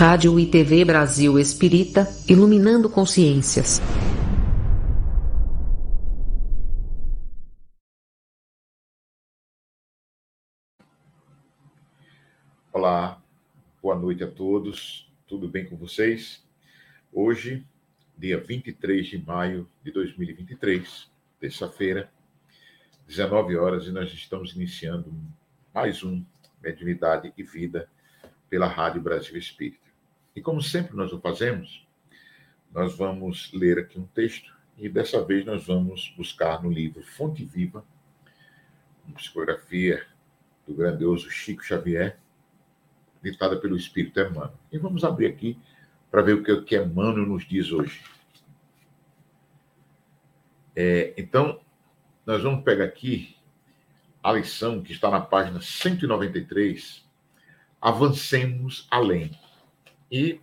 Rádio e TV Brasil Espírita, iluminando consciências. Olá, boa noite a todos, tudo bem com vocês? Hoje, dia 23 de maio de 2023, terça-feira, 19 horas, e nós estamos iniciando mais um Mediunidade e Vida pela Rádio Brasil Espírita. E como sempre nós o fazemos, nós vamos ler aqui um texto e dessa vez nós vamos buscar no livro Fonte Viva, uma psicografia do grandioso Chico Xavier, ditada pelo Espírito Emmanuel. E vamos abrir aqui para ver o que Emmanuel nos diz hoje. É, então, nós vamos pegar aqui a lição que está na página 193, avancemos além. E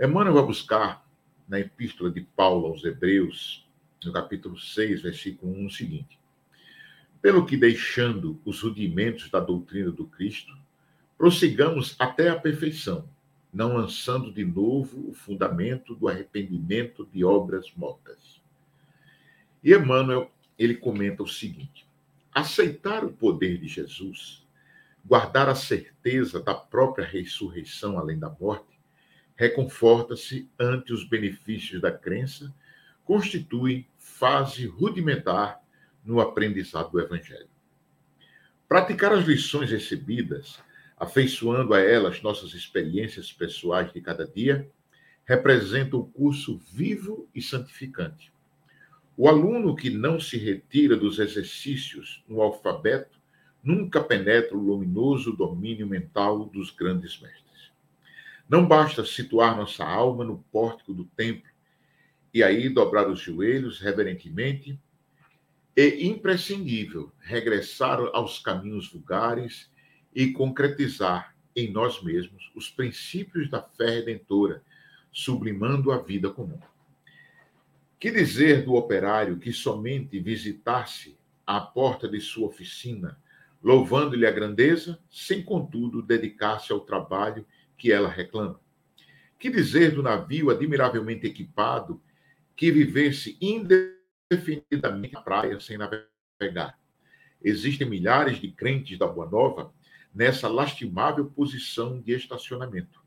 Emmanuel vai buscar na epístola de Paulo aos Hebreus, no capítulo 6, versículo 1, o seguinte: Pelo que deixando os rudimentos da doutrina do Cristo, prossigamos até a perfeição, não lançando de novo o fundamento do arrependimento de obras mortas. E Emmanuel, ele comenta o seguinte: aceitar o poder de Jesus guardar a certeza da própria ressurreição além da morte, reconforta-se ante os benefícios da crença, constitui fase rudimentar no aprendizado do Evangelho. Praticar as lições recebidas, afeiçoando a elas nossas experiências pessoais de cada dia, representa um curso vivo e santificante. O aluno que não se retira dos exercícios no alfabeto nunca penetra o luminoso domínio mental dos grandes mestres. Não basta situar nossa alma no pórtico do templo e aí dobrar os joelhos reverentemente. É imprescindível regressar aos caminhos vulgares e concretizar em nós mesmos os princípios da fé redentora, sublimando a vida comum. Que dizer do operário que somente visitasse a porta de sua oficina louvando-lhe a grandeza, sem contudo dedicar-se ao trabalho que ela reclama. Que dizer do navio admiravelmente equipado que vivesse indefinidamente na praia sem navegar? Existem milhares de crentes da Boa Nova nessa lastimável posição de estacionamento.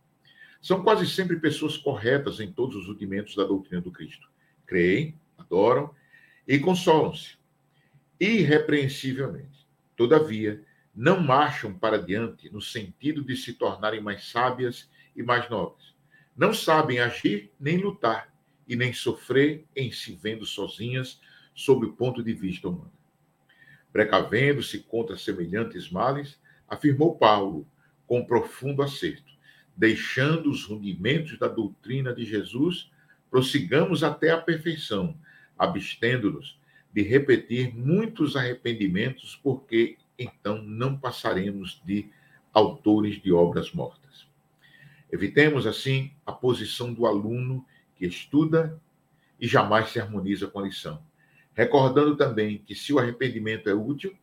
São quase sempre pessoas corretas em todos os rudimentos da doutrina do Cristo. Creem, adoram e consolam-se irrepreensivelmente. Todavia, não marcham para diante no sentido de se tornarem mais sábias e mais nobres. Não sabem agir nem lutar, e nem sofrer em se vendo sozinhas sob o ponto de vista humano. Precavendo-se contra semelhantes males, afirmou Paulo com profundo acerto, deixando os rudimentos da doutrina de Jesus, prossigamos até a perfeição, abstendo-nos de repetir muitos arrependimentos, porque então não passaremos de autores de obras mortas. Evitemos, assim, a posição do aluno que estuda e jamais se harmoniza com a lição. Recordando também que, se o arrependimento é útil,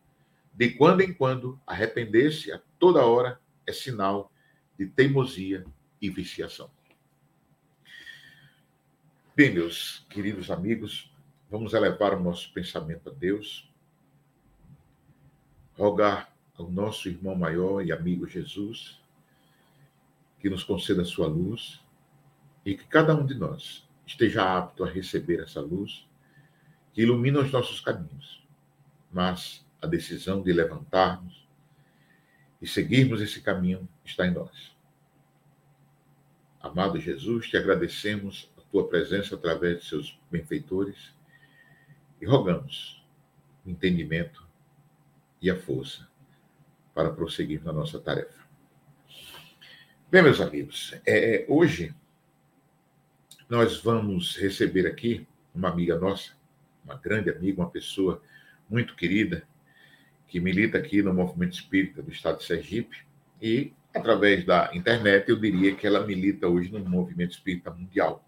de quando em quando arrepender-se a toda hora é sinal de teimosia e viciação. Bem, meus queridos amigos, Vamos elevar o nosso pensamento a Deus, rogar ao nosso irmão maior e amigo Jesus que nos conceda a sua luz e que cada um de nós esteja apto a receber essa luz que ilumina os nossos caminhos. Mas a decisão de levantarmos e seguirmos esse caminho está em nós. Amado Jesus, te agradecemos a tua presença através de seus benfeitores e rogamos o entendimento e a força para prosseguir na nossa tarefa. Bem, meus amigos, é, é, hoje nós vamos receber aqui uma amiga nossa, uma grande amiga, uma pessoa muito querida, que milita aqui no Movimento Espírita do Estado de Sergipe e, através da internet, eu diria que ela milita hoje no Movimento Espírita Mundial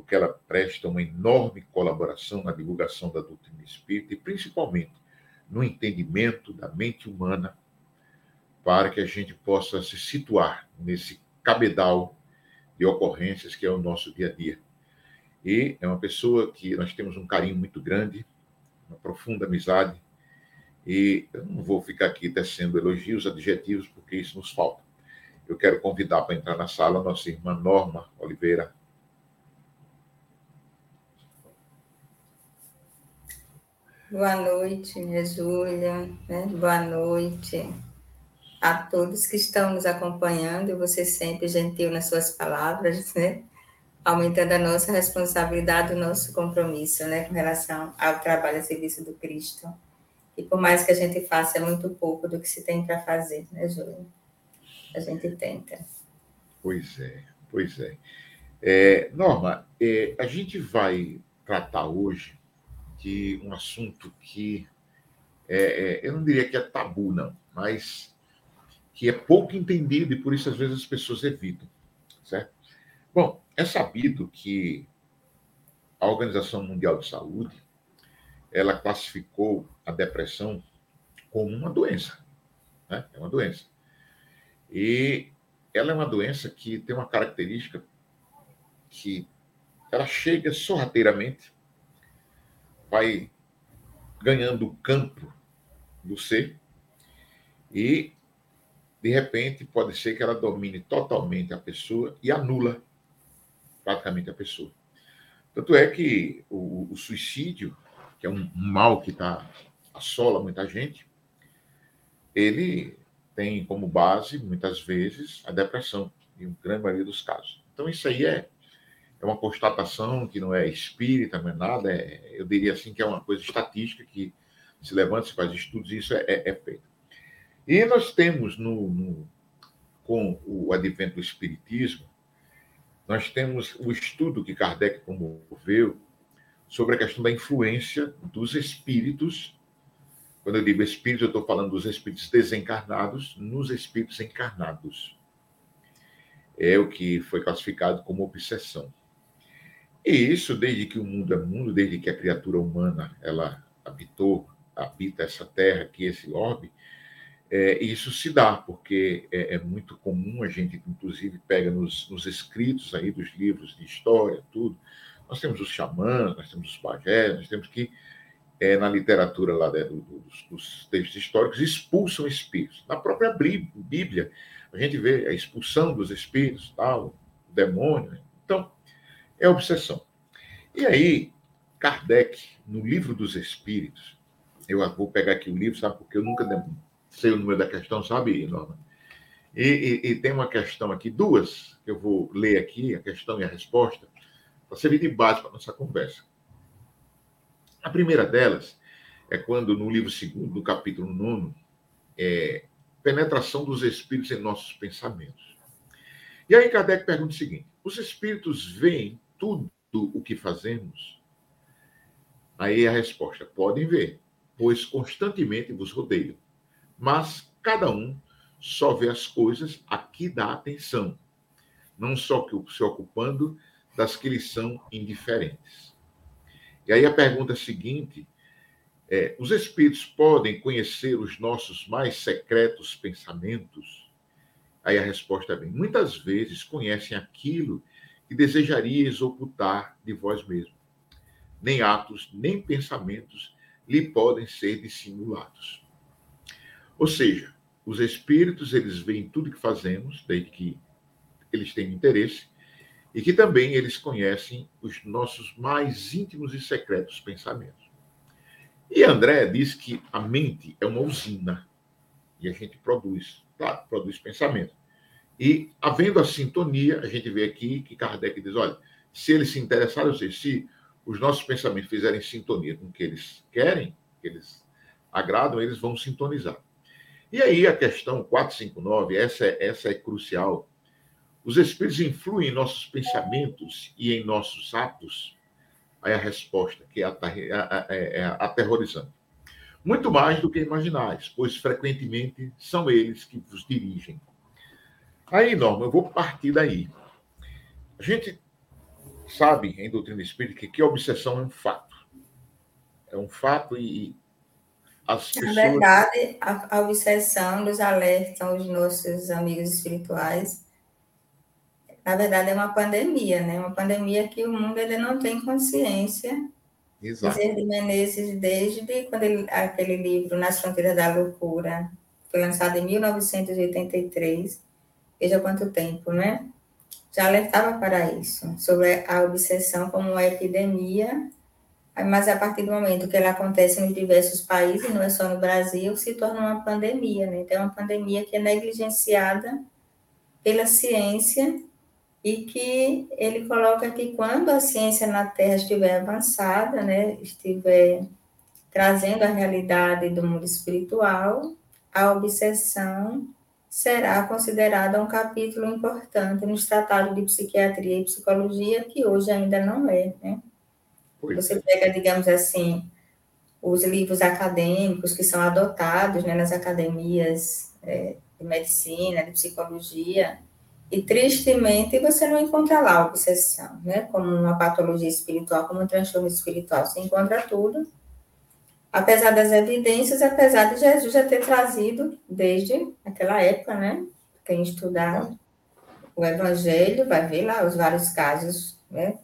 porque ela presta uma enorme colaboração na divulgação da doutrina espírita e principalmente no entendimento da mente humana para que a gente possa se situar nesse cabedal de ocorrências que é o nosso dia a dia. E é uma pessoa que nós temos um carinho muito grande, uma profunda amizade, e eu não vou ficar aqui tecendo elogios, adjetivos, porque isso nos falta. Eu quero convidar para entrar na sala a nossa irmã Norma Oliveira. Boa noite, minha Júlia. Né? Boa noite a todos que estão nos acompanhando. Você sempre gentil nas suas palavras, né? aumentando a nossa responsabilidade, o nosso compromisso né? com relação ao trabalho a serviço do Cristo. E por mais que a gente faça, é muito pouco do que se tem para fazer, né, Júlia? A gente tenta. Pois é, pois é. é Norma, é, a gente vai tratar hoje de um assunto que é, é, eu não diria que é tabu, não, mas que é pouco entendido e por isso às vezes as pessoas evitam, certo? Bom, é sabido que a Organização Mundial de Saúde ela classificou a depressão como uma doença, né? É uma doença. E ela é uma doença que tem uma característica que ela chega sorrateiramente vai ganhando o campo do ser e, de repente, pode ser que ela domine totalmente a pessoa e anula praticamente a pessoa. Tanto é que o, o suicídio, que é um mal que tá, assola muita gente, ele tem como base, muitas vezes, a depressão, em grande maioria dos casos. Então, isso aí é é uma constatação que não é espírita, não é nada, é, eu diria assim que é uma coisa estatística que se levanta, se faz estudos, e isso é, é, é feito. E nós temos, no, no, com o advento do espiritismo, nós temos o estudo que Kardec promoveu sobre a questão da influência dos espíritos. Quando eu digo espíritos, eu estou falando dos espíritos desencarnados nos espíritos encarnados. É o que foi classificado como obsessão. E isso desde que o mundo é mundo, desde que a criatura humana ela habitou, habita essa terra, aqui esse orbe, é, isso se dá, porque é, é, muito comum, a gente inclusive pega nos, nos, escritos aí dos livros de história, tudo, nós temos os xamãs, nós temos os pajés, nós temos que, é, na literatura lá né, dos, dos, textos históricos, expulsam espíritos. Na própria Bíblia, a gente vê a expulsão dos espíritos, tal, demônio. Então, é obsessão. E aí, Kardec, no livro dos Espíritos, eu vou pegar aqui o livro, sabe, porque eu nunca sei o número da questão, sabe, Norma? E, e, e, tem uma questão aqui, duas, que eu vou ler aqui, a questão e a resposta, para servir de base para nossa conversa. A primeira delas é quando, no livro segundo, do capítulo 9, é penetração dos espíritos em nossos pensamentos. E aí Kardec pergunta o seguinte: os espíritos veem tudo o que fazemos? Aí a resposta: podem ver, pois constantemente vos rodeiam. Mas cada um só vê as coisas a que dá atenção, não só que se ocupando das que lhes são indiferentes. E aí a pergunta seguinte é: os espíritos podem conhecer os nossos mais secretos pensamentos? Aí a resposta vem: muitas vezes conhecem aquilo que desejarias ocultar de vós mesmo. Nem atos, nem pensamentos lhe podem ser dissimulados. Ou seja, os espíritos, eles veem tudo que fazemos, desde que eles têm interesse, e que também eles conhecem os nossos mais íntimos e secretos pensamentos. E André diz que a mente é uma usina, e a gente produz, claro, produz pensamento. E, havendo a sintonia, a gente vê aqui que Kardec diz: olha, se eles se interessarem, ou seja, se os nossos pensamentos fizerem sintonia com o que eles querem, que eles agradam, eles vão sintonizar. E aí a questão 459, essa é, essa é crucial. Os espíritos influem em nossos pensamentos e em nossos atos? Aí a resposta, que é, é, é aterrorizante. Muito mais do que imaginais, pois frequentemente são eles que vos dirigem. Aí, Norma, eu vou partir daí. A gente sabe em doutrina espírita que, que a obsessão é um fato. É um fato e as pessoas... Na verdade, a, a obsessão nos alerta os nossos amigos espirituais na verdade, é uma pandemia, né? Uma pandemia que o mundo ainda não tem consciência. Exato. de Menezes, desde quando ele, aquele livro Nas Fronteiras da Loucura foi lançado em 1983, veja quanto tempo, né? Já alertava para isso, sobre a obsessão como uma epidemia, mas a partir do momento que ela acontece em diversos países, não é só no Brasil, se torna uma pandemia, né? Então, é uma pandemia que é negligenciada pela ciência e que ele coloca que quando a ciência na Terra estiver avançada, né, estiver trazendo a realidade do mundo espiritual, a obsessão será considerada um capítulo importante nos tratados de psiquiatria e psicologia, que hoje ainda não é, né? Você é. pega, digamos assim, os livros acadêmicos que são adotados né, nas academias é, de medicina, de psicologia, e tristemente você não encontra lá obsessão, né? Como uma patologia espiritual, como um transtorno espiritual, você encontra tudo apesar das evidências, apesar de Jesus já ter trazido desde aquela época, né? Quem estudar o Evangelho vai ver lá os vários casos, né?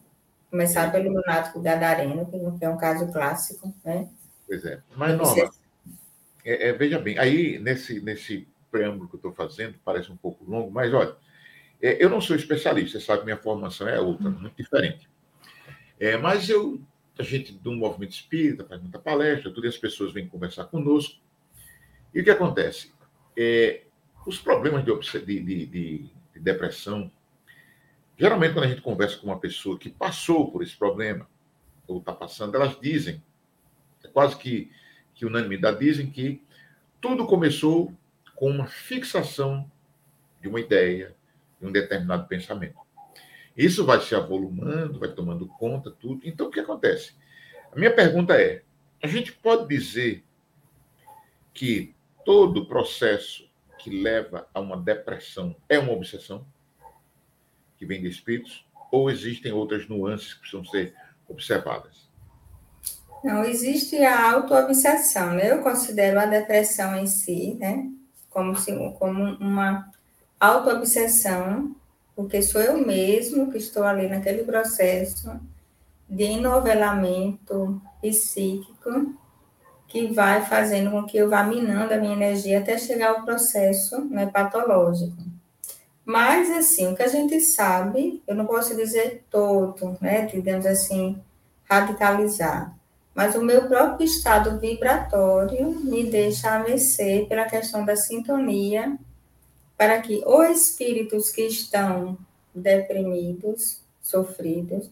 Começar pelo lunático gadareno, que é um caso clássico, né? Pois é. Mas, Nova, é, é, veja bem, aí nesse, nesse preâmbulo que eu estou fazendo, parece um pouco longo, mas olha, é, eu não sou especialista, sabe, minha formação é outra, muito diferente. É, mas eu a gente do movimento espírita faz muita palestra, todas as pessoas vêm conversar conosco. E o que acontece? É, os problemas de, de, de, de, depressão, geralmente quando a gente conversa com uma pessoa que passou por esse problema, ou está passando, elas dizem, é quase que, que unanimidade, dizem que tudo começou com uma fixação de uma ideia, de um determinado pensamento. Isso vai se avolumando, vai tomando conta, tudo. Então, o que acontece? A minha pergunta é: a gente pode dizer que todo processo que leva a uma depressão é uma obsessão que vem de espíritos? Ou existem outras nuances que precisam ser observadas? Não, existe a auto-obsessão, né? Eu considero a depressão em si, né? Como, se, como uma auto-obsessão porque sou eu mesmo que estou ali naquele processo de enovelamento psíquico que vai fazendo com que eu vá minando a minha energia até chegar ao processo né, patológico. Mas, assim, o que a gente sabe, eu não posso dizer todo, né, digamos assim, radicalizar, mas o meu próprio estado vibratório me deixa a pela questão da sintonia para que os espíritos que estão deprimidos, sofridos,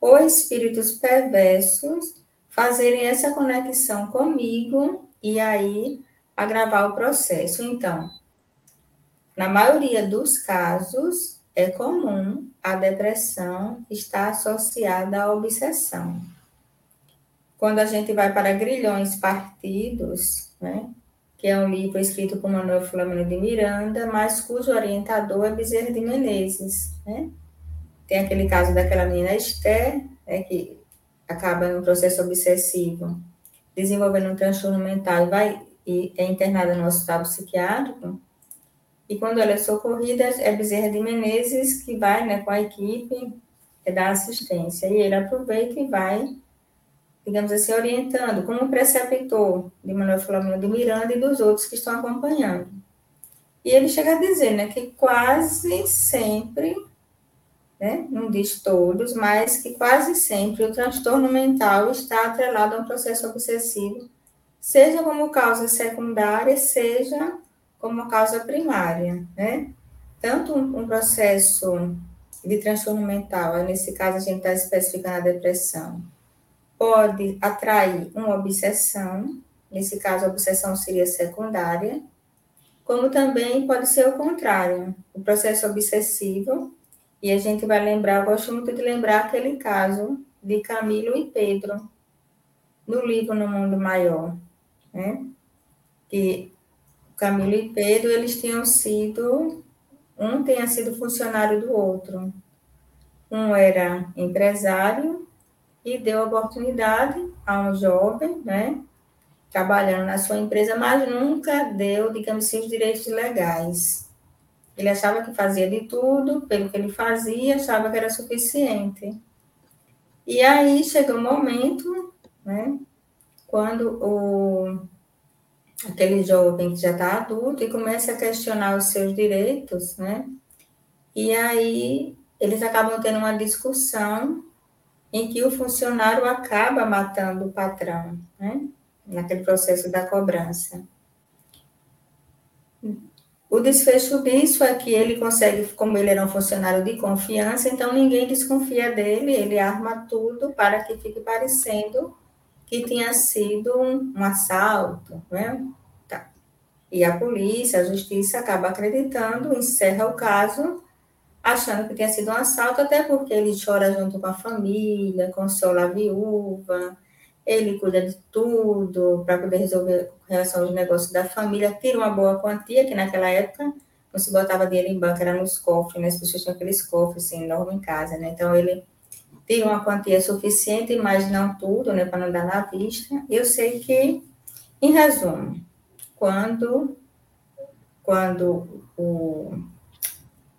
ou espíritos perversos fazerem essa conexão comigo e aí agravar o processo. Então, na maioria dos casos, é comum a depressão estar associada à obsessão. Quando a gente vai para grilhões partidos, né, que é um livro escrito por Manuel Flamengo de Miranda, mas cujo orientador é Bezerra de Menezes, né? Tem aquele caso daquela menina Esther, né, que acaba num processo obsessivo, desenvolvendo um transtorno mental e vai e é internada no hospital psiquiátrico. E quando ela é socorrida, é Bezerra de Menezes que vai, né, com a equipe, é dar assistência. E ele aproveita e vai digamos assim, orientando como preceptor de Manuel Flamengo de Miranda e dos outros que estão acompanhando. E ele chega a dizer né, que quase sempre, né, não diz todos, mas que quase sempre o transtorno mental está atrelado a um processo obsessivo, seja como causa secundária, seja como causa primária. Né? Tanto um, um processo de transtorno mental, nesse caso a gente está especificando a depressão, pode atrair uma obsessão, nesse caso a obsessão seria secundária, como também pode ser o contrário, o processo obsessivo, e a gente vai lembrar, eu gosto muito de lembrar aquele caso de Camilo e Pedro, no livro No Mundo Maior, né? Que Camilo e Pedro, eles tinham sido, um tinha sido funcionário do outro. Um era empresário e deu oportunidade a um jovem, né, trabalhando na sua empresa, mas nunca deu, digamos assim, os direitos legais. Ele achava que fazia de tudo, pelo que ele fazia, achava que era suficiente. E aí chega um momento, né, quando o, aquele jovem que já está adulto e começa a questionar os seus direitos, né, e aí eles acabam tendo uma discussão em que o funcionário acaba matando o patrão, né, naquele processo da cobrança. O desfecho disso é que ele consegue, como ele era um funcionário de confiança, então ninguém desconfia dele, ele arma tudo para que fique parecendo que tinha sido um, um assalto, né? Tá. E a polícia, a justiça acaba acreditando, encerra o caso, achando que tinha sido um assalto, até porque ele chora junto com a família, consola a viúva, ele cuida de tudo para poder resolver com relação aos negócios da família, tira uma boa quantia, que naquela época não se botava dinheiro em banco, era nos cofres, né? As pessoas tinham aqueles cofres assim, enormes em casa, né? Então ele tira uma quantia suficiente, mas não tudo, né? Para não dar na vista. Eu sei que, em resumo, quando, quando o,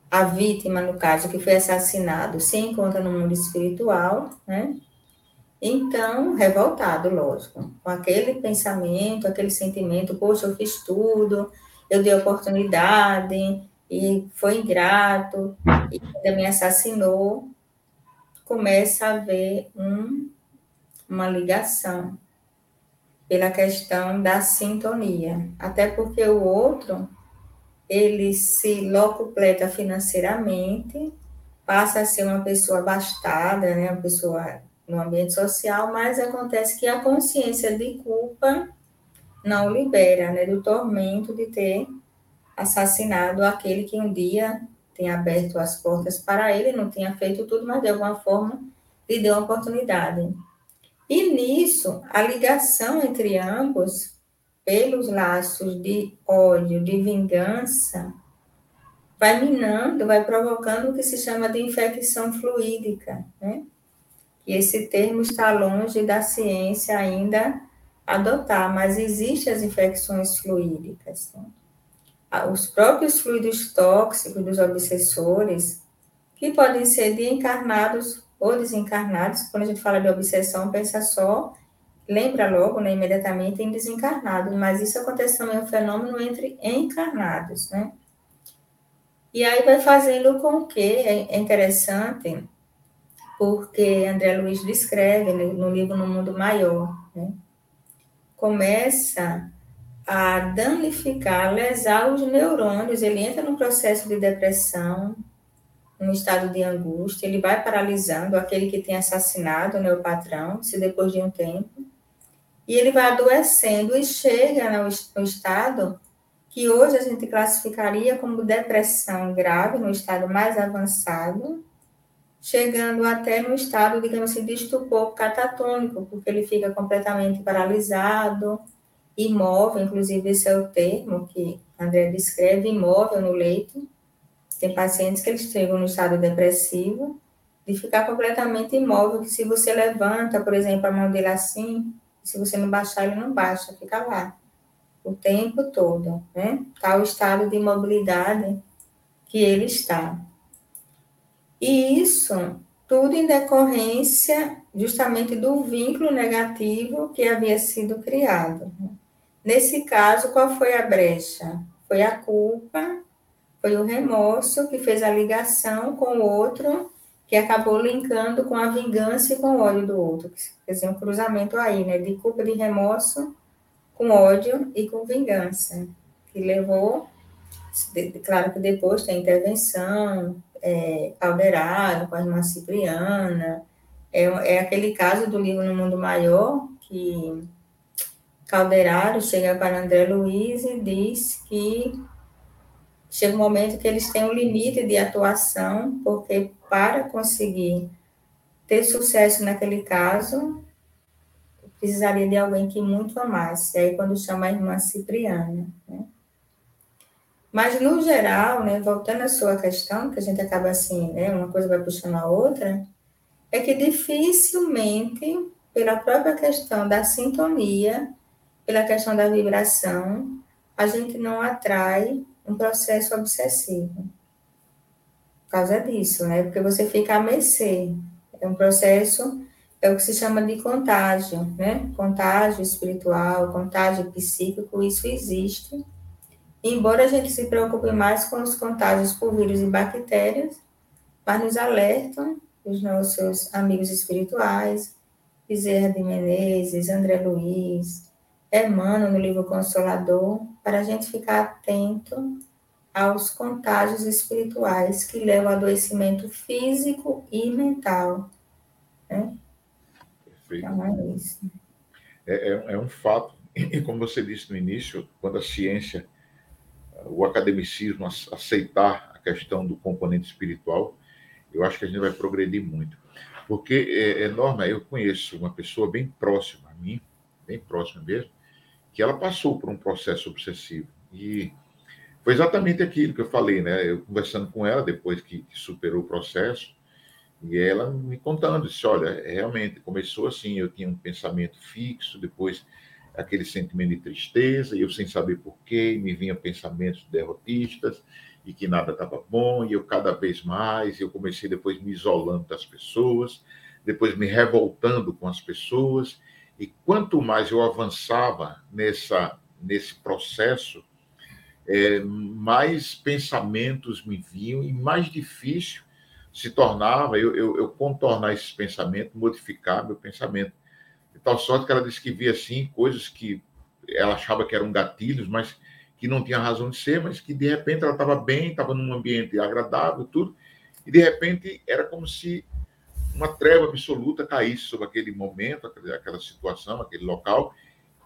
a vítima, no caso, que foi assassinado, se encontra no mundo espiritual, né? Então, revoltado, lógico, com aquele pensamento, aquele sentimento, poxa, eu fiz tudo, eu dei oportunidade, e foi ingrato, e ainda me assassinou, começa a haver um, uma ligação pela questão da sintonia, até porque o outro, ele se locupleta financeiramente, passa a ser uma pessoa abastada, né, uma pessoa no ambiente social, mas acontece que a consciência de culpa não libera, né, do tormento de ter assassinado aquele que um dia tem aberto as portas para ele, não tinha feito tudo, mas de alguma forma lhe deu uma oportunidade. E nisso, a ligação entre ambos, pelos laços de ódio, de vingança, vai minando, vai provocando o que se chama de infecção fluídica, né? E esse termo está longe da ciência ainda adotar, mas existem as infecções fluídicas. Né? Os próprios fluidos tóxicos dos obsessores, que podem ser de encarnados ou desencarnados, quando a gente fala de obsessão, pensa só, lembra logo, né, imediatamente, em desencarnados, mas isso acontece também um fenômeno entre encarnados, né? E aí vai fazendo com que, é interessante, porque André Luiz descreve no livro No Mundo Maior, né? começa a danificar, lesar os neurônios, ele entra num processo de depressão, num estado de angústia, ele vai paralisando aquele que tem assassinado né, o patrão, se depois de um tempo, e ele vai adoecendo e chega no, no estado que hoje a gente classificaria como depressão grave, no estado mais avançado, chegando até no estado, digamos assim, de estupor catatônico, porque ele fica completamente paralisado, imóvel, inclusive esse é o termo que André descreve, imóvel no leito. Tem pacientes que eles chegam no estado depressivo, de ficar completamente imóvel, que se você levanta, por exemplo, a mão dele assim, se você não baixar, ele não baixa, fica lá o tempo todo, né? Tal estado de imobilidade que ele está. E isso tudo em decorrência justamente do vínculo negativo que havia sido criado. Nesse caso, qual foi a brecha? Foi a culpa, foi o remorso que fez a ligação com o outro, que acabou linkando com a vingança e com o ódio do outro. Quer dizer, um cruzamento aí, né? De culpa, de remorso, com ódio e com vingança, que levou, claro que depois tem intervenção, é, com a irmã Cipriana. É, é aquele caso do livro No Mundo Maior, que Calderaro chega para André Luiz e diz que chega um momento que eles têm um limite de atuação, porque para conseguir ter sucesso naquele caso, precisaria de alguém que muito amasse. Aí, quando chama a irmã Cipriana, né? Mas, no geral, né, voltando à sua questão, que a gente acaba assim, né, uma coisa vai puxando a outra, é que dificilmente, pela própria questão da sintonia, pela questão da vibração, a gente não atrai um processo obsessivo. Por causa disso, né? Porque você fica a mercê. É um processo, é o que se chama de contágio, né? Contágio espiritual, contágio psíquico, isso existe. Embora a gente se preocupe mais com os contágios por vírus e bactérias, mas nos alertam os nossos amigos espirituais, Bezerra de Menezes, André Luiz, Emmanuel no livro Consolador, para a gente ficar atento aos contágios espirituais que levam ao adoecimento físico e mental. Né? Perfeito. Então é isso. É, é, é um fato, e como você disse no início, quando a ciência, o academicismo aceitar a questão do componente espiritual, eu acho que a gente vai progredir muito. Porque, é, é Norma, eu conheço uma pessoa bem próxima a mim, bem próxima mesmo, que ela passou por um processo obsessivo. E foi exatamente aquilo que eu falei, né? Eu conversando com ela depois que, que superou o processo, e ela me contando, disse, olha, é, realmente começou assim, eu tinha um pensamento fixo, depois aquele sentimento de tristeza, e eu sem saber porquê, me vinham pensamentos derrotistas, e que nada estava bom, e eu cada vez mais, eu comecei depois me isolando das pessoas, depois me revoltando com as pessoas, e quanto mais eu avançava nessa, nesse processo, é, mais pensamentos me vinham e mais difícil se tornava eu, eu, eu, contornar esses pensamentos, modificar meu pensamento. De tal sorte que ela disse que via, assim, coisas que ela achava que eram gatilhos, mas que não tinha razão de ser, mas que de repente ela estava bem, estava num ambiente agradável, tudo, e de repente era como se uma treva absoluta caísse sobre aquele momento, aquela situação, aquele local,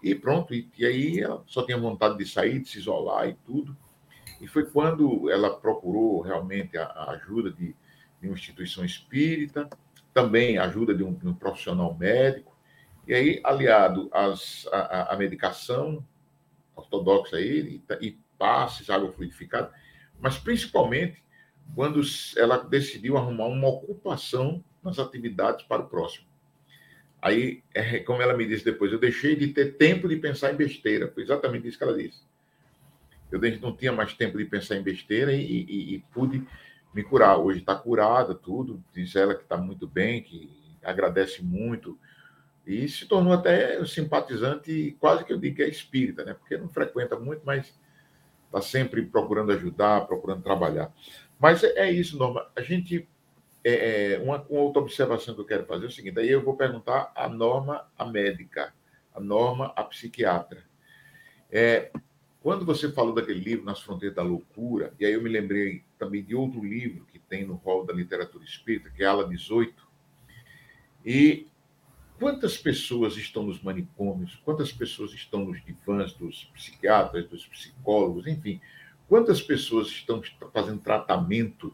e pronto. E, e aí ela só tinha vontade de sair, de se isolar e tudo. E foi quando ela procurou realmente a, a ajuda de, de, uma instituição espírita, também a ajuda de um, de um profissional médico, e aí, aliado às, à, medicação, ortodoxa aí, e, e passes, água fluidificada, mas principalmente quando ela decidiu arrumar uma ocupação nas atividades para o próximo. Aí, é, como ela me disse depois, eu deixei de ter tempo de pensar em besteira. Foi exatamente isso que ela disse. Eu não tinha mais tempo de pensar em besteira e, e, e pude me curar. Hoje está curada, tudo. Diz ela que está muito bem, que agradece muito e se tornou até simpatizante, quase que eu digo que é espírita, né? Porque não frequenta muito, mas está sempre procurando ajudar, procurando trabalhar. Mas é, é isso, Norma. A gente. É, é, uma, uma, outra observação que eu quero fazer é o seguinte: aí eu vou perguntar a Norma, a médica, a Norma, a psiquiatra. É, quando você falou daquele livro, Nas Fronteiras da Loucura, e aí eu me lembrei também de outro livro que tem no rol da literatura espírita, que é Ala 18, e Quantas pessoas estão nos manicômios? Quantas pessoas estão nos divãs dos psiquiatras, dos psicólogos, enfim? Quantas pessoas estão fazendo tratamento,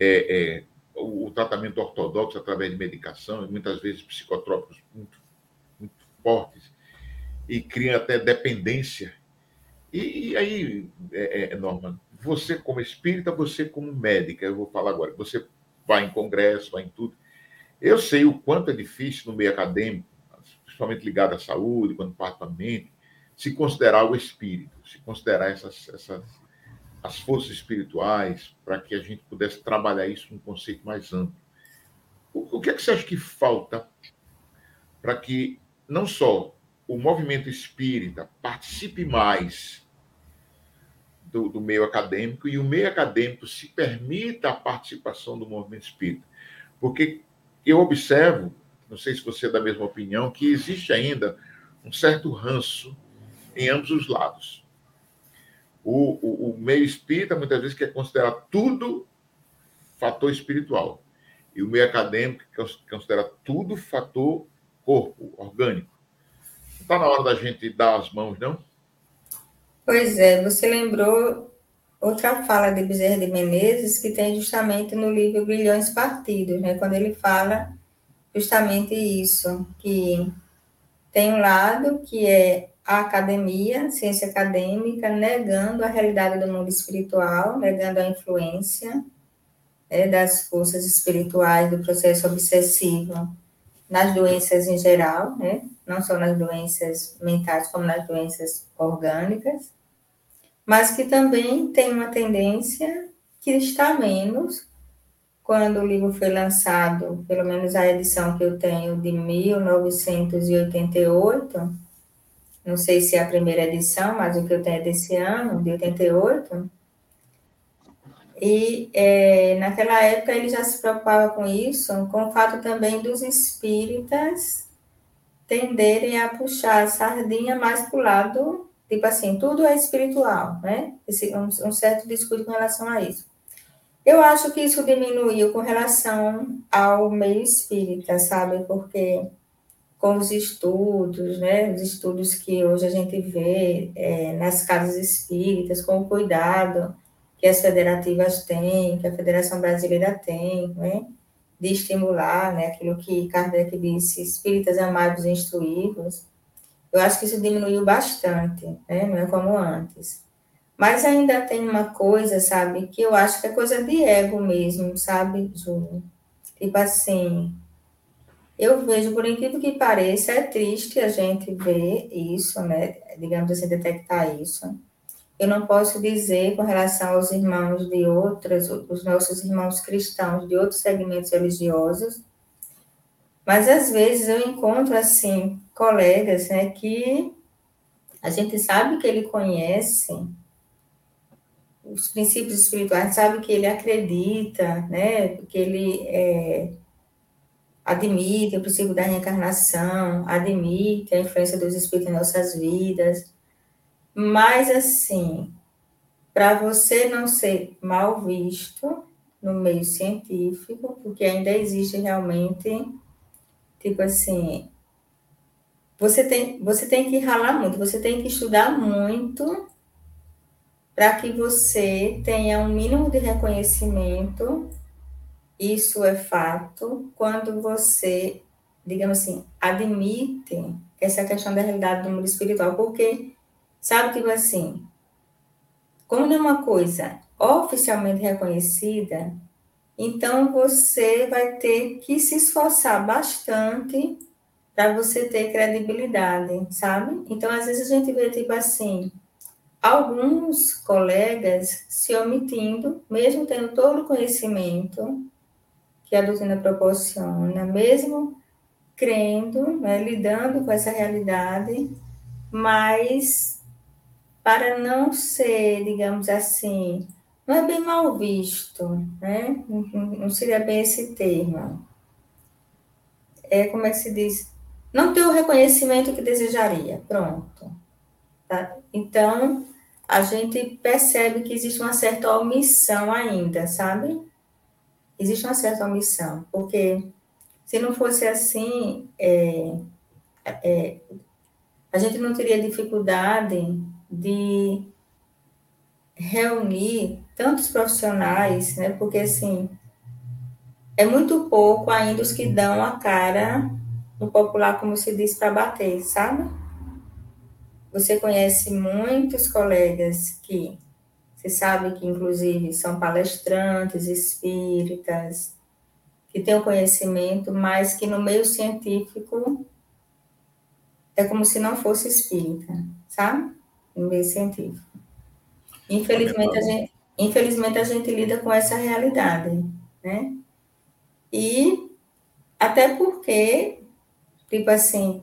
é, é, o, o, tratamento ortodoxo através de medicação, e muitas vezes psicotrópicos muito, muito fortes, e criam até dependência. E, e aí, é, é, Norma, você como espírita, você como médica, eu vou falar agora, você vai em congresso, vai em tudo, eu sei o quanto é difícil no meio acadêmico, principalmente ligado à saúde, quando parte a mente, se considerar o espírito, se considerar essas, essas as forças espirituais, para que a gente pudesse trabalhar isso num conceito mais amplo. O, o que é que você acha que falta para que não só o movimento espírita participe mais do, do meio acadêmico e o meio acadêmico se permita a participação do movimento espírita? Porque eu observo, não sei se você é da mesma opinião, que existe ainda um certo ranço em ambos os lados. O, o, o meio espírita muitas vezes quer considerar tudo fator espiritual. E o meio acadêmico considera tudo fator corpo, orgânico. Está na hora da gente dar as mãos, não? Pois é, você lembrou outra fala de Bezerra de Menezes, que tem justamente no livro Brilhões Partidos, né, quando ele fala justamente isso, que tem um lado que é a academia, ciência acadêmica, negando a realidade do mundo espiritual, negando a influência né, das forças espirituais do processo obsessivo nas doenças em geral, né, não só nas doenças mentais, como nas doenças orgânicas mas que também tem uma tendência que está menos quando o livro foi lançado, pelo menos a edição que eu tenho de 1988, não sei se é a primeira edição, mas o que eu tenho é desse ano, de 88. E é, naquela época ele já se preocupava com isso, com o fato também dos espíritas tenderem a puxar a sardinha mais para o lado, tipo assim, tudo é espiritual, né? Esse, um, um certo discurso com relação a isso. Eu acho que isso diminuiu com relação ao meio espírita, sabe? Porque com os estudos, né? Os estudos que hoje a gente vê é, nas casas espíritas, com o cuidado que as federativas têm, que a Federação Brasileira tem, né? De estimular, né? Aquilo que Kardec disse, espíritas amados e instruídos. Eu acho que isso diminuiu bastante, né? Não é como antes. Mas ainda tem uma coisa, sabe, que eu acho que é coisa de ego mesmo, sabe, Júlio? Tipo assim, eu vejo, por incrível que pareça, é triste a gente ver isso, né? Digamos assim, detectar isso. Eu não posso dizer com relação aos irmãos de outras, os nossos irmãos cristãos de outros segmentos religiosos, mas às vezes eu encontro, assim, colegas, né, que a gente sabe que ele conhece, os princípios espirituais, sabe que ele acredita, né? Que ele é, admite o princípio da reencarnação, admite a influência dos espíritos em nossas vidas. Mas, assim, para você não ser mal visto no meio científico, porque ainda existe realmente, tipo assim, você tem, você tem que ralar muito, você tem que estudar muito para que você tenha um mínimo de reconhecimento, isso é fato, quando você, digamos assim, admite essa questão da realidade do mundo espiritual, porque sabe que assim, como não é uma coisa oficialmente reconhecida, então você vai ter que se esforçar bastante para você ter credibilidade, sabe? Então, às vezes a gente vê tipo assim, alguns colegas se omitindo, mesmo tendo todo o conhecimento que a doutrina proporciona, mesmo crendo, né, lidando com essa realidade, mas para não ser, digamos assim, não é bem mal visto, né? Não seria bem esse termo. É como é que se diz? Não ter o reconhecimento que desejaria. Pronto. Tá? Então, a gente percebe que existe uma certa omissão ainda, sabe? Existe uma certa omissão, porque se não fosse assim, é, é, a gente não teria dificuldade de reunir tantos profissionais, né? Porque assim é muito pouco ainda os que dão a cara no popular, como se diz, para bater, sabe? Você conhece muitos colegas que você sabe que, inclusive, são palestrantes, espíritas, que têm o conhecimento, mas que no meio científico é como se não fosse espírita, sabe? No meio científico. Infelizmente, a gente, infelizmente, a gente lida com essa realidade, né? E até porque, tipo assim,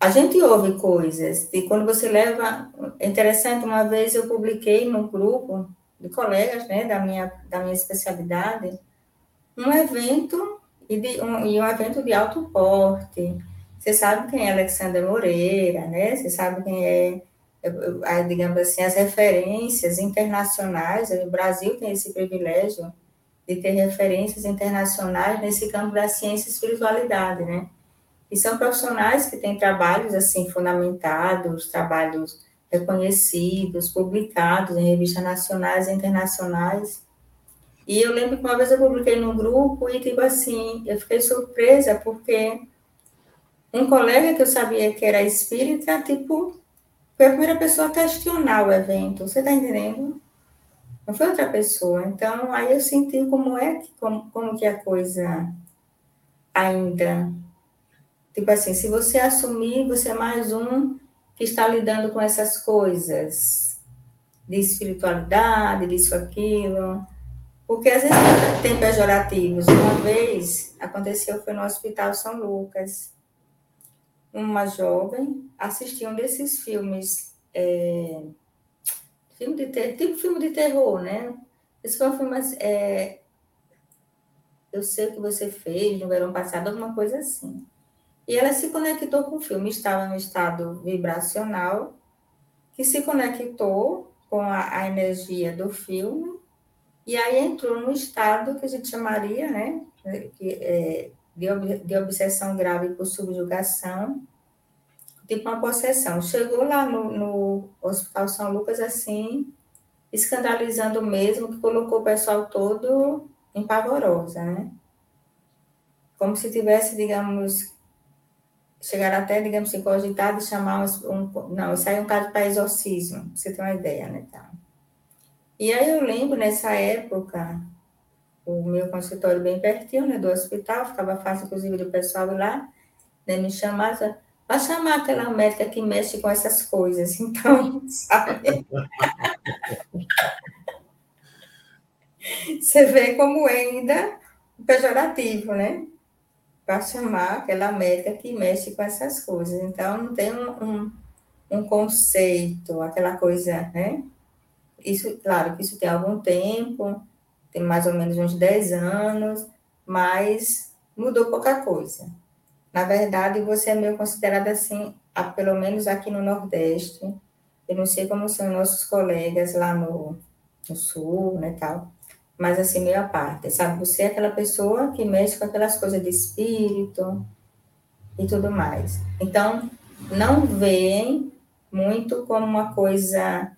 a gente ouve coisas, e quando você leva. É interessante, uma vez eu publiquei no grupo de colegas, né, da minha, da minha especialidade, um evento, e, de, um, e um evento de alto porte. Você sabe quem é Alexandre Moreira, né? Você sabe quem é, é digamos assim, as referências internacionais. O Brasil tem esse privilégio de ter referências internacionais nesse campo da ciência e espiritualidade, né? E são profissionais que têm trabalhos assim fundamentados, trabalhos reconhecidos, publicados em revistas nacionais e internacionais. E eu lembro que uma vez eu publiquei num grupo e, tipo assim, eu fiquei surpresa porque um colega que eu sabia que era espírita, tipo, foi a primeira pessoa a questionar o evento. Você está entendendo? Não foi outra pessoa. Então, aí eu senti como é que, como, como que a coisa ainda Tipo assim, se você assumir, você é mais um que está lidando com essas coisas de espiritualidade, disso, aquilo. Porque às vezes tem pejorativos. Uma vez aconteceu, foi no Hospital São Lucas. Uma jovem assistiu um desses filmes, é, filme de ter, tipo filme de terror, né? Esse foi um filme, é, eu sei o que você fez no verão passado, alguma coisa assim. E ela se conectou com o filme, estava no estado vibracional, que se conectou com a, a energia do filme, e aí entrou no estado que a gente chamaria, né, de, é, de, de obsessão grave por subjugação, tipo uma possessão. Chegou lá no, no Hospital São Lucas, assim, escandalizando mesmo, que colocou o pessoal todo em pavorosa, né? Como se tivesse, digamos, chegar até, digamos assim, cogitado de chamar um, não, isso aí é um caso para exorcismo, você ter uma ideia, né, tá? E aí eu lembro, nessa época, o meu consultório bem pertinho, né, do hospital, ficava fácil, inclusive, do pessoal lá, né, me chamar, vai chamar aquela médica que mexe com essas coisas, então, sabe? Você vê como é ainda pejorativo, né? Para chamar aquela médica que mexe com essas coisas. Então, não tem um, um, um conceito, aquela coisa, né? Isso, claro que isso tem algum tempo, tem mais ou menos uns 10 anos, mas mudou pouca coisa. Na verdade, você é meio considerada assim, pelo menos aqui no Nordeste. Eu não sei como são nossos colegas lá no, no Sul, né, tal mas assim, meio à parte, sabe? Você é aquela pessoa que mexe com aquelas coisas de espírito e tudo mais. Então, não veem muito como uma coisa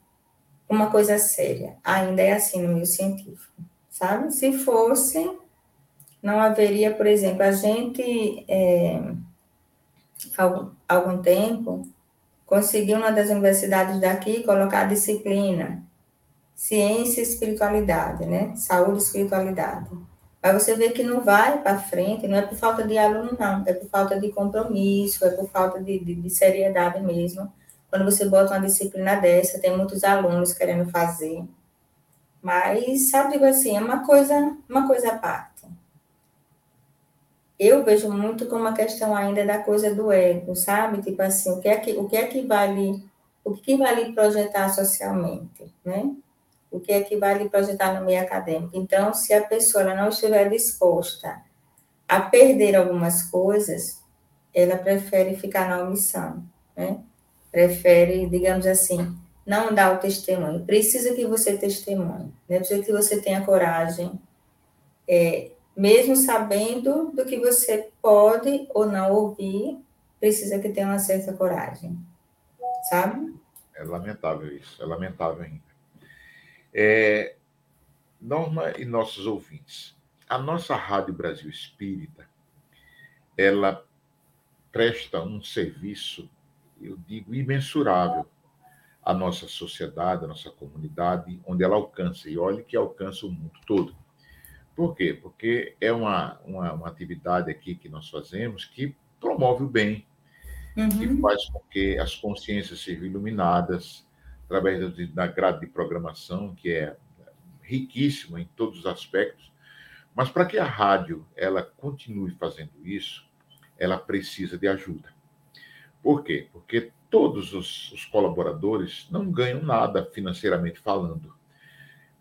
uma coisa séria. Ainda é assim no meio científico, sabe? Se fosse, não haveria, por exemplo, a gente, é, algum, algum tempo, conseguiu uma das universidades daqui colocar a disciplina ciência e espiritualidade, né? Saúde e espiritualidade. Mas você vê que não vai para frente, não é por falta de aluno, não, é por falta de compromisso, é por falta de, de, de seriedade mesmo. Quando você bota uma disciplina dessa, tem muitos alunos querendo fazer. Mas, sabe, digo assim, é uma coisa, uma coisa à parte. Eu vejo muito como uma questão ainda da coisa do ego, sabe? Tipo assim, o que é que, o que, é que vale, o que vale projetar socialmente, né? O que é que vai lhe projetar no meio acadêmico. Então, se a pessoa não estiver disposta a perder algumas coisas, ela prefere ficar na omissão, né? Prefere, digamos assim, não dar o testemunho. Precisa que você testemunhe, né? precisa que você tenha coragem, é, mesmo sabendo do que você pode ou não ouvir, precisa que tenha uma certa coragem, sabe? É lamentável isso, é lamentável ainda. É, Norma e nossos ouvintes, a nossa Rádio Brasil Espírita, ela presta um serviço, eu digo, imensurável à nossa sociedade, à nossa comunidade, onde ela alcança, e olhe que alcança o mundo todo. Por quê? Porque é uma, uma, uma atividade aqui que nós fazemos que promove o bem, uhum. que faz com que as consciências sejam iluminadas, através da grade de programação, que é riquíssima em todos os aspectos. Mas para que a rádio ela continue fazendo isso, ela precisa de ajuda. Por quê? Porque todos os, os colaboradores não ganham nada financeiramente falando.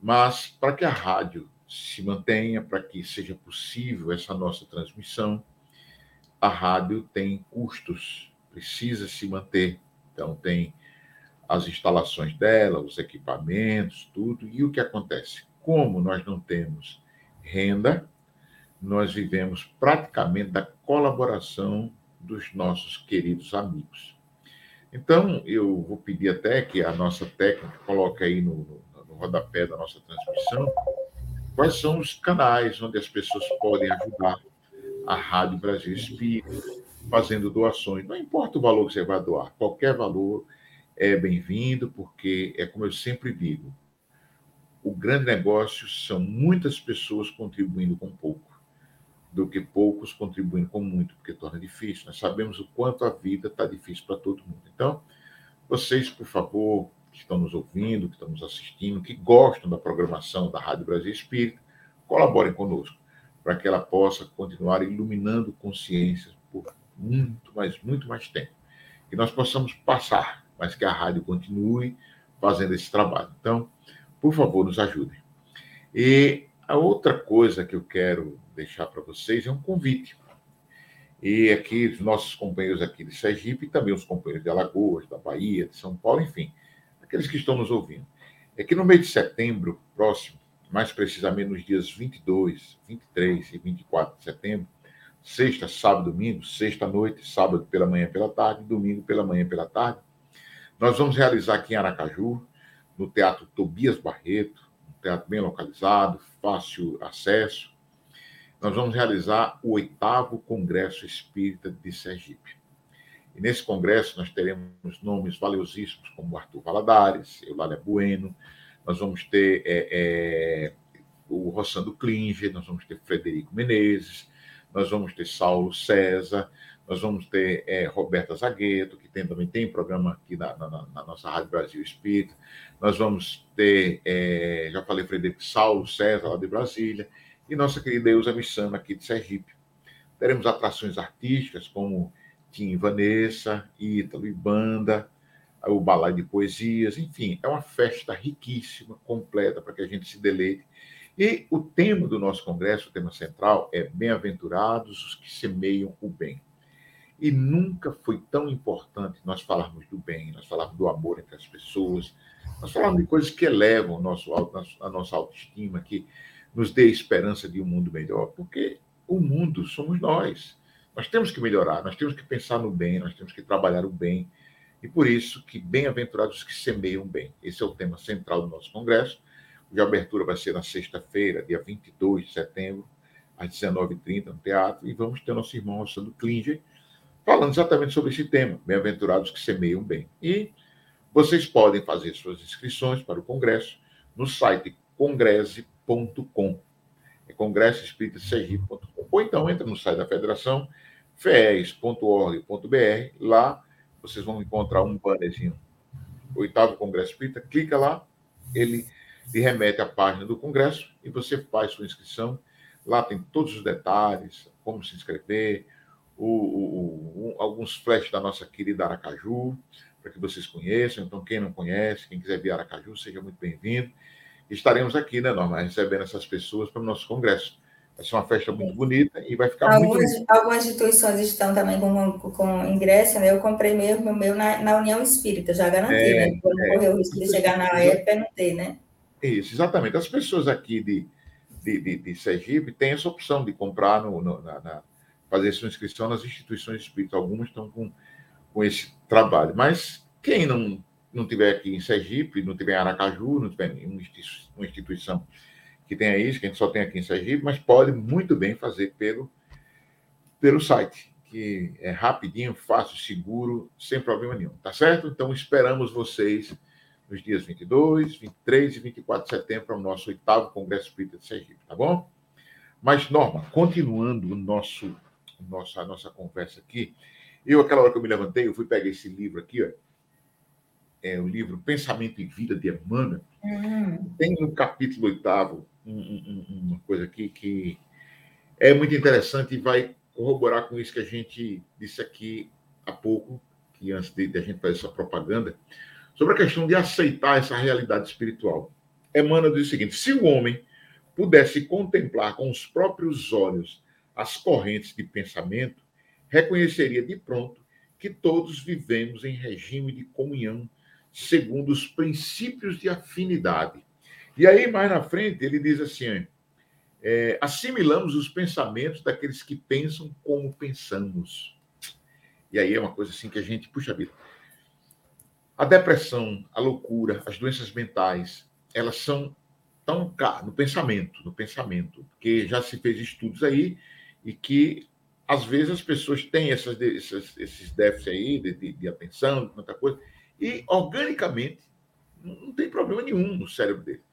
Mas para que a rádio se mantenha, para que seja possível essa nossa transmissão, a rádio tem custos, precisa se manter. Então, tem as instalações dela, os equipamentos, tudo. E o que acontece? Como nós não temos renda, nós vivemos praticamente da colaboração dos nossos queridos amigos. Então, eu vou pedir até que a nossa técnica coloque aí no, no, no rodapé da nossa transmissão quais são os canais onde as pessoas podem ajudar a Rádio Brasil Espírita, fazendo doações. Não importa o valor que você vai doar, qualquer valor é bem-vindo, porque é como eu sempre digo: o grande negócio são muitas pessoas contribuindo com pouco, do que poucos contribuindo com muito, porque torna difícil. Nós sabemos o quanto a vida está difícil para todo mundo. Então, vocês, por favor, que estão nos ouvindo, que estão nos assistindo, que gostam da programação da Rádio Brasil Espírita, colaborem conosco, para que ela possa continuar iluminando consciências por muito, mais, muito mais tempo. Que nós possamos passar, mas que a rádio continue fazendo esse trabalho. Então, por favor, nos ajudem. E a outra coisa que eu quero deixar para vocês é um convite. E aqui, os nossos companheiros aqui de Sergipe, e também os companheiros de Alagoas, da Bahia, de São Paulo, enfim, aqueles que estão nos ouvindo. É que no mês de setembro próximo, mais precisamente nos dias 22, 23 e 24 de setembro, sexta, sábado, domingo, sexta noite, sábado pela manhã pela tarde, domingo pela manhã pela tarde, nós vamos realizar aqui em Aracaju, no Teatro Tobias Barreto, um teatro bem localizado, fácil acesso. Nós vamos realizar o oitavo Congresso Espírita de Sergipe. E nesse congresso nós teremos nomes valiosíssimos como Arthur Valadares, Eulália Bueno, nós vamos ter é, é, o Rossando Klinger, nós vamos ter Frederico Menezes, nós vamos ter Saulo César, nós vamos ter é, Roberta Zagueto, que tem, também tem programa aqui na, na, na, nossa Rádio Brasil Espírita. Nós vamos ter, é, já falei, Frederico Saulo César, lá de Brasília, e nossa querida Eusa Missana, aqui de Sergipe. Teremos atrações artísticas como Tim Vanessa, Ítalo e Banda, o balai de poesias, enfim, é uma festa riquíssima, completa, para que a gente se deleite. E o tema do nosso congresso, o tema central, é Bem-aventurados os que semeiam o bem. E nunca foi tão importante nós falarmos do bem, nós falarmos do amor entre as pessoas, nós falarmos de coisas que elevam o nosso, a nossa autoestima, que nos dê esperança de um mundo melhor, porque o mundo somos nós. Nós temos que melhorar, nós temos que pensar no bem, nós temos que trabalhar o bem. E por isso que bem-aventurados os que semeiam bem. Esse é o tema central do nosso congresso. De abertura vai ser na sexta-feira, dia 22 de setembro, às 19h30, no teatro. E vamos ter nosso irmão Alessandro Klinger, falando exatamente sobre esse tema, bem-aventurados que semeiam bem. E vocês podem fazer suas inscrições para o congresso no site congresse.com. É congressoespíritasergipe.com. Ou então entra no site da federação, fees.org.br. Lá vocês vão encontrar um bannerzinho, oitavo Congresso Espírita, clica lá, ele lhe remete à página do Congresso e você faz sua inscrição. Lá tem todos os detalhes, como se inscrever, o, o, o, alguns flashes da nossa querida Aracaju, para que vocês conheçam. Então, quem não conhece, quem quiser vir a Aracaju, seja muito bem-vindo. Estaremos aqui, né, Norma, recebendo essas pessoas para o nosso congresso. Vai ser uma festa muito bonita e vai ficar algumas, muito. Algumas instituições estão também com, com ingresso, né? Eu comprei mesmo o meu na, na União Espírita, já garanti, é, né? Não é, correr o risco de chegar na época e não ter, né? Isso, exatamente. As pessoas aqui de, de, de, de Sergipe têm essa opção de comprar no, no na, na fazer sua inscrição nas instituições espíritas. Algumas estão com, com esse trabalho. Mas quem não, não tiver aqui em Sergipe, não tiver em Aracaju, não tiver uma instituição que tenha isso, que a gente só tem aqui em Sergipe, mas pode muito bem fazer pelo, pelo site, que é rapidinho, fácil, seguro, sem problema nenhum. Tá certo? Então esperamos vocês nos dias 22, 23 e 24 de setembro para o nosso oitavo Congresso Espírita de Sergipe, tá bom? Mas, Norma, continuando o nosso nossa, nossa conversa aqui. Eu, aquela hora que eu me levantei, eu fui pegar esse livro aqui, ó. É o livro Pensamento e Vida de Emmanuel. Uhum. Tem no capítulo oitavo um, um, uma coisa aqui que é muito interessante e vai corroborar com isso que a gente disse aqui há pouco, que antes de, de a gente fazer essa propaganda, sobre a questão de aceitar essa realidade espiritual. Emmanuel diz o seguinte: se o homem pudesse contemplar com os próprios olhos as correntes de pensamento, reconheceria de pronto que todos vivemos em regime de comunhão, segundo os princípios de afinidade. E aí, mais na frente, ele diz assim: é, assimilamos os pensamentos daqueles que pensam como pensamos. E aí é uma coisa assim que a gente, puxa vida. A depressão, a loucura, as doenças mentais, elas são tão no pensamento, no pensamento, porque já se fez estudos aí e que às vezes as pessoas têm essas, esses, esses déficits aí de, de, de atenção, de tanta coisa, e organicamente não tem problema nenhum no cérebro dele.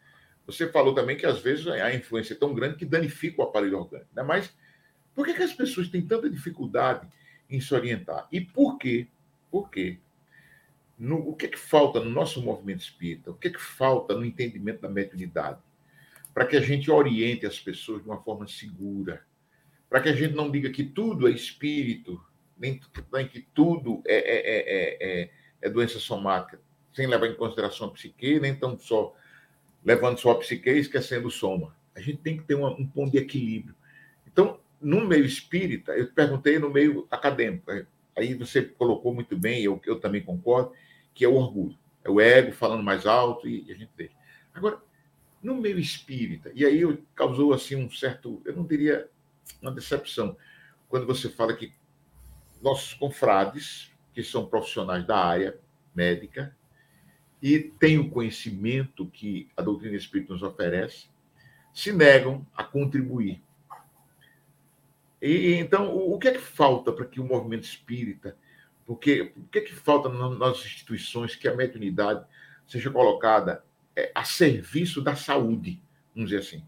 Você falou também que às vezes a influência é tão grande que danifica o aparelho orgânico. Né? Mas por que, que as pessoas têm tanta dificuldade em se orientar? E por quê? Por quê? No, o que, que falta no nosso movimento espírita? O que, que falta no entendimento da mediunidade? para que a gente oriente as pessoas de uma forma segura, para que a gente não diga que tudo é espírito, nem, nem que tudo é, é, é, é, é doença somática, sem levar em consideração a psique, nem tão só levando só a psique e esquecendo o soma. A gente tem que ter uma, um ponto de equilíbrio. Então, no meio espírita, eu perguntei no meio acadêmico, aí você colocou muito bem, eu, eu também concordo, que é o orgulho. É o ego falando mais alto e, e a gente deixa. Agora, no meio espírita, e aí causou assim um certo, eu não diria uma decepção, quando você fala que nossos confrades, que são profissionais da área médica, e têm o conhecimento que a doutrina espírita nos oferece, se negam a contribuir. E então, o, que é que falta para que o movimento espírita, porque o que é que falta nas instituições que a mediunidade seja colocada é, a serviço da saúde, vamos dizer assim?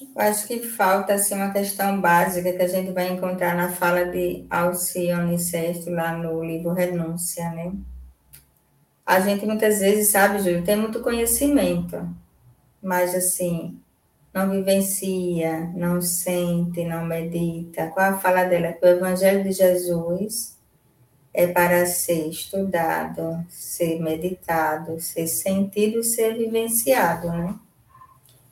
Eu acho que falta assim, uma questão básica que a gente vai encontrar na fala de Alcione Sérgio lá no livro Renúncia, né? A gente muitas vezes, sabe, Júlio, tem muito conhecimento, mas assim, não vivencia, não sente, não medita. Qual a fala dela? Que o Evangelho de Jesus é para ser estudado, ser meditado, ser sentido, ser vivenciado, né?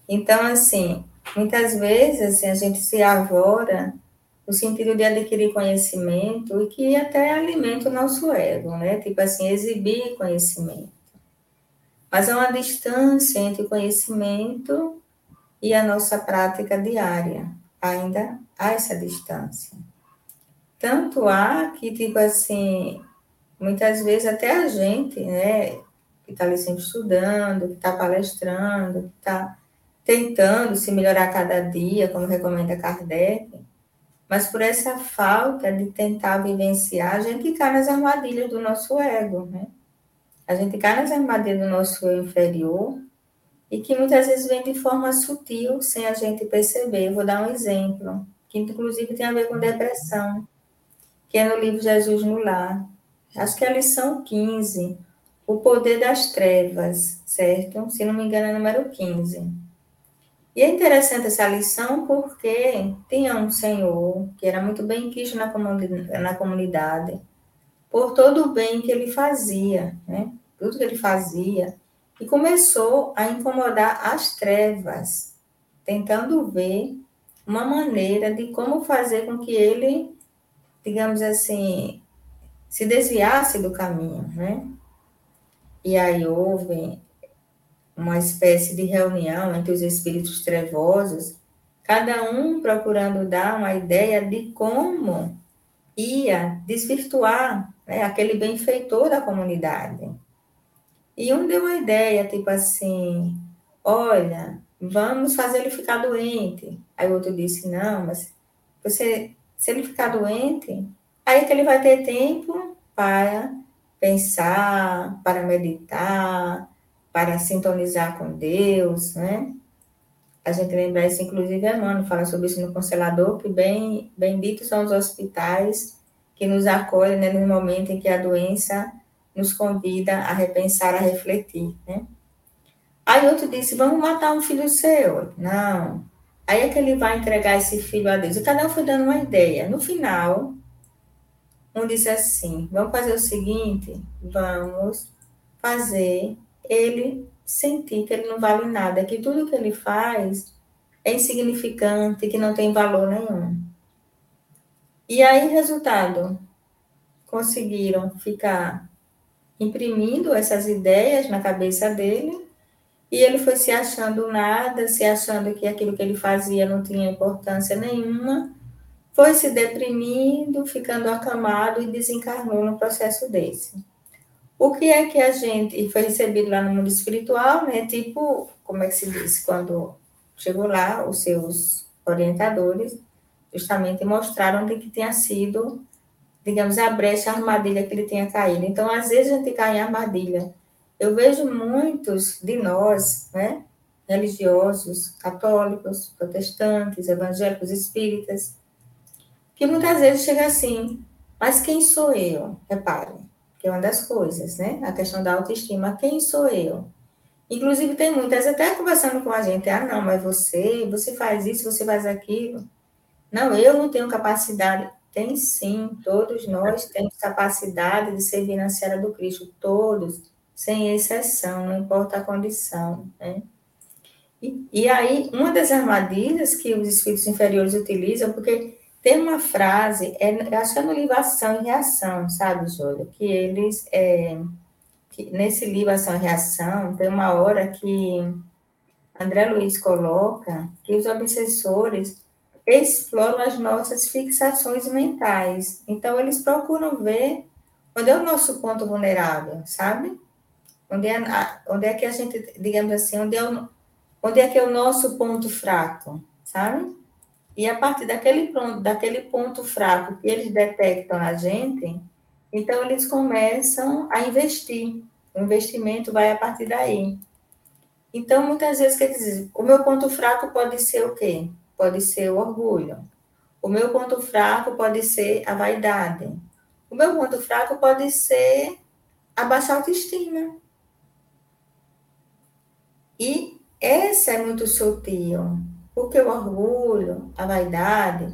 Então, assim, muitas vezes assim, a gente se avora no sentido de adquirir conhecimento e que até alimenta o nosso ego, né? Tipo assim, exibir conhecimento. Mas há uma distância entre o conhecimento e a nossa prática diária. Ainda há essa distância. Tanto há que, tipo assim, muitas vezes até a gente, né, que está ali sempre estudando, que está palestrando, que está tentando se melhorar cada dia, como recomenda Kardec, mas por essa falta de tentar vivenciar, a gente cai nas armadilhas do nosso ego, né? A gente cai nas armadilhas do nosso eu inferior e que muitas vezes vem de forma sutil, sem a gente perceber. Eu vou dar um exemplo, que inclusive tem a ver com depressão, que é no livro Jesus no Lar. Acho que é a lição 15, o poder das trevas, certo? Se não me engano, é número 15. E é interessante essa lição porque tinha um senhor que era muito bem quisto na comunidade, na comunidade por todo o bem que ele fazia, né? Tudo que ele fazia e começou a incomodar as trevas, tentando ver uma maneira de como fazer com que ele, digamos assim, se desviasse do caminho, né? E aí houve uma espécie de reunião entre os espíritos trevosos, cada um procurando dar uma ideia de como ia desvirtuar né, aquele benfeitor da comunidade. E um deu uma ideia, tipo assim, olha, vamos fazer ele ficar doente. Aí o outro disse, não, mas você, se ele ficar doente, aí que ele vai ter tempo para pensar, para meditar, para sintonizar com Deus, né? A gente lembra isso, inclusive, Emmanuel fala sobre isso no Consolador, que bem, benditos são os hospitais que nos acolhem né, no momento em que a doença nos convida a repensar, a refletir, né? Aí outro disse, vamos matar um filho seu. Não. Aí é que ele vai entregar esse filho a Deus. E cada um foi dando uma ideia. No final, um disse assim, vamos fazer o seguinte, vamos fazer ele sentir que ele não vale nada, que tudo que ele faz é insignificante, que não tem valor nenhum. E aí, resultado, conseguiram ficar imprimindo essas ideias na cabeça dele, e ele foi se achando nada, se achando que aquilo que ele fazia não tinha importância nenhuma, foi se deprimindo, ficando acamado e desencarnou no processo desse. O que é que a gente e foi recebido lá no mundo espiritual, né? Tipo, como é que se diz quando chegou lá os seus orientadores justamente mostraram que tinha sido digamos, a brecha, a armadilha que ele tenha caído. Então, às vezes a gente cai em armadilha. Eu vejo muitos de nós, né, religiosos, católicos, protestantes, evangélicos, espíritas, que muitas vezes chega assim, mas quem sou eu? Reparem, é uma das coisas, né? A questão da autoestima, quem sou eu? Inclusive, tem muitas até conversando com a gente, ah, não, mas você, você faz isso, você faz aquilo. Não, eu não tenho capacidade. Tem sim, todos nós temos capacidade de servir na Seara do Cristo, todos, sem exceção, não importa a condição, né? E, e aí, uma das armadilhas que os espíritos inferiores utilizam, porque tem uma frase, é, acho que é no livro Ação e Reação, sabe, Júlia? Que eles, é, que nesse livro Ação e Reação, tem uma hora que André Luiz coloca que os obsessores exploram as nossas fixações mentais. Então, eles procuram ver onde é o nosso ponto vulnerável, sabe? Onde é, onde é que a gente, digamos assim, onde é, o, onde é que é o nosso ponto fraco, sabe? E a partir daquele ponto, daquele ponto fraco que eles detectam na gente, então eles começam a investir. O investimento vai a partir daí. Então, muitas vezes, quer dizer, o meu ponto fraco pode ser o quê? Pode ser o orgulho. O meu ponto fraco pode ser a vaidade. O meu ponto fraco pode ser a baixa autoestima. E essa é muito sutil, porque o orgulho, a vaidade,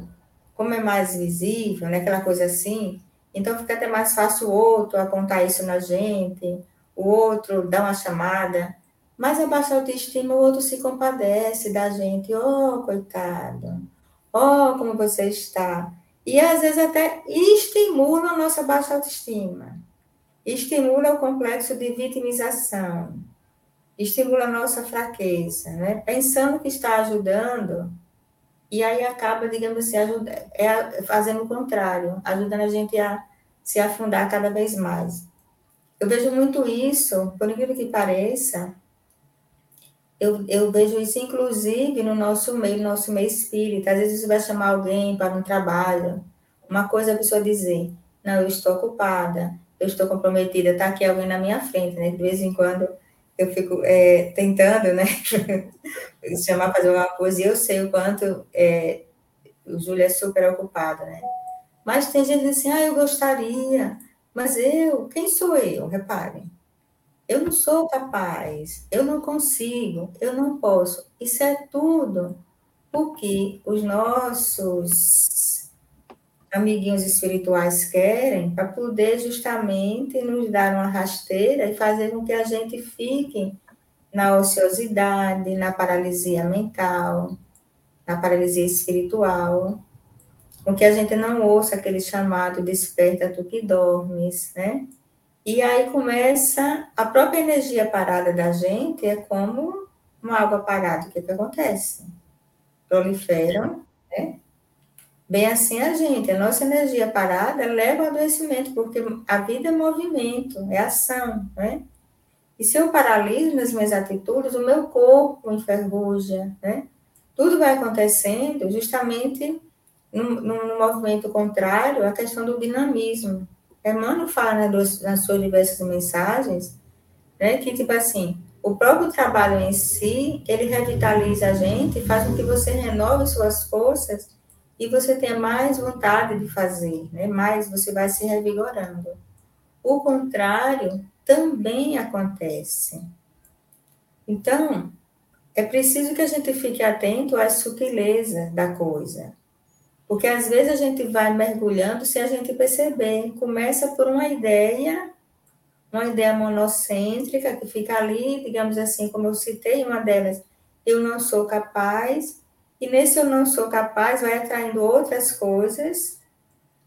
como é mais visível, né, aquela coisa assim, então fica até mais fácil o outro apontar isso na gente, o outro dar uma chamada. Mas a baixa autoestima, o outro se compadece da gente. Oh, coitado. Oh, como você está. E às vezes até estimula a nossa baixa autoestima. Estimula o complexo de vitimização. Estimula a nossa fraqueza, né? Pensando que está ajudando, e aí acaba, digamos assim, ajuda, é, fazendo o contrário, ajudando a gente a se afundar cada vez mais. Eu vejo muito isso, por incrível que pareça, eu, eu vejo isso inclusive no nosso meio, no nosso meio espírita. Às vezes você vai chamar alguém para um trabalho, uma coisa a pessoa dizer, não, eu estou ocupada, eu estou comprometida, está aqui alguém na minha frente, né? De vez em quando eu fico é, tentando, né? chamar para fazer uma coisa e eu sei o quanto é, o Júlio é super ocupado, né? Mas tem gente assim, ah, eu gostaria, mas eu, quem sou eu? Reparem. Eu não sou capaz, eu não consigo, eu não posso. Isso é tudo porque os nossos amiguinhos espirituais querem para poder justamente nos dar uma rasteira e fazer com que a gente fique na ociosidade, na paralisia mental, na paralisia espiritual, com que a gente não ouça aquele chamado desperta tu que dormes, né? E aí começa a própria energia parada da gente, é como uma água parada. O que, que acontece? Proliferam, né? Bem assim a gente, a nossa energia parada leva ao adoecimento, porque a vida é movimento, é ação, né? E se eu paraliso nas minhas atitudes, o meu corpo enferruja, né? Tudo vai acontecendo justamente no, no movimento contrário à questão do dinamismo. Emmanuel fala né, nas suas diversas mensagens, né, que, tipo assim, o próprio trabalho em si, ele revitaliza a gente, faz com que você renove suas forças e você tenha mais vontade de fazer, né, mais você vai se revigorando. O contrário também acontece. Então, é preciso que a gente fique atento às sutilezas da coisa. Porque às vezes a gente vai mergulhando sem a gente perceber. Começa por uma ideia, uma ideia monocêntrica que fica ali, digamos assim, como eu citei, uma delas, eu não sou capaz, e nesse eu não sou capaz vai atraindo outras coisas.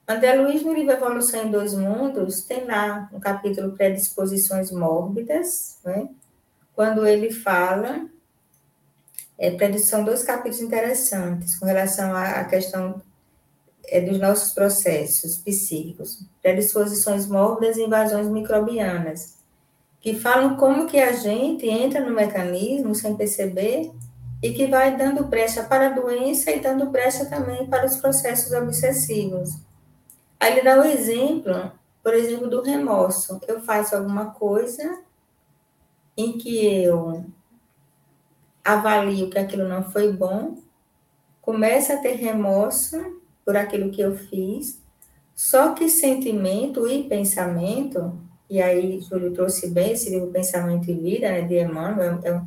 André Luiz, no livro Evolução em Dois Mundos, tem lá um capítulo Predisposições Mórbidas, né? quando ele fala, é, são dois capítulos interessantes com relação à questão é, dos nossos processos psíquicos, predisposições mórbidas e invasões microbianas, que falam como que a gente entra no mecanismo sem perceber e que vai dando brecha para a doença e dando brecha também para os processos obsessivos. Aí ele dá o exemplo, por exemplo, do remorso. Eu faço alguma coisa em que eu avalio que aquilo não foi bom, começo a ter remorso por aquilo que eu fiz, só que sentimento e pensamento e aí Júlio trouxe bem esse livro Pensamento e Vida, né, de Emmanuel, é um,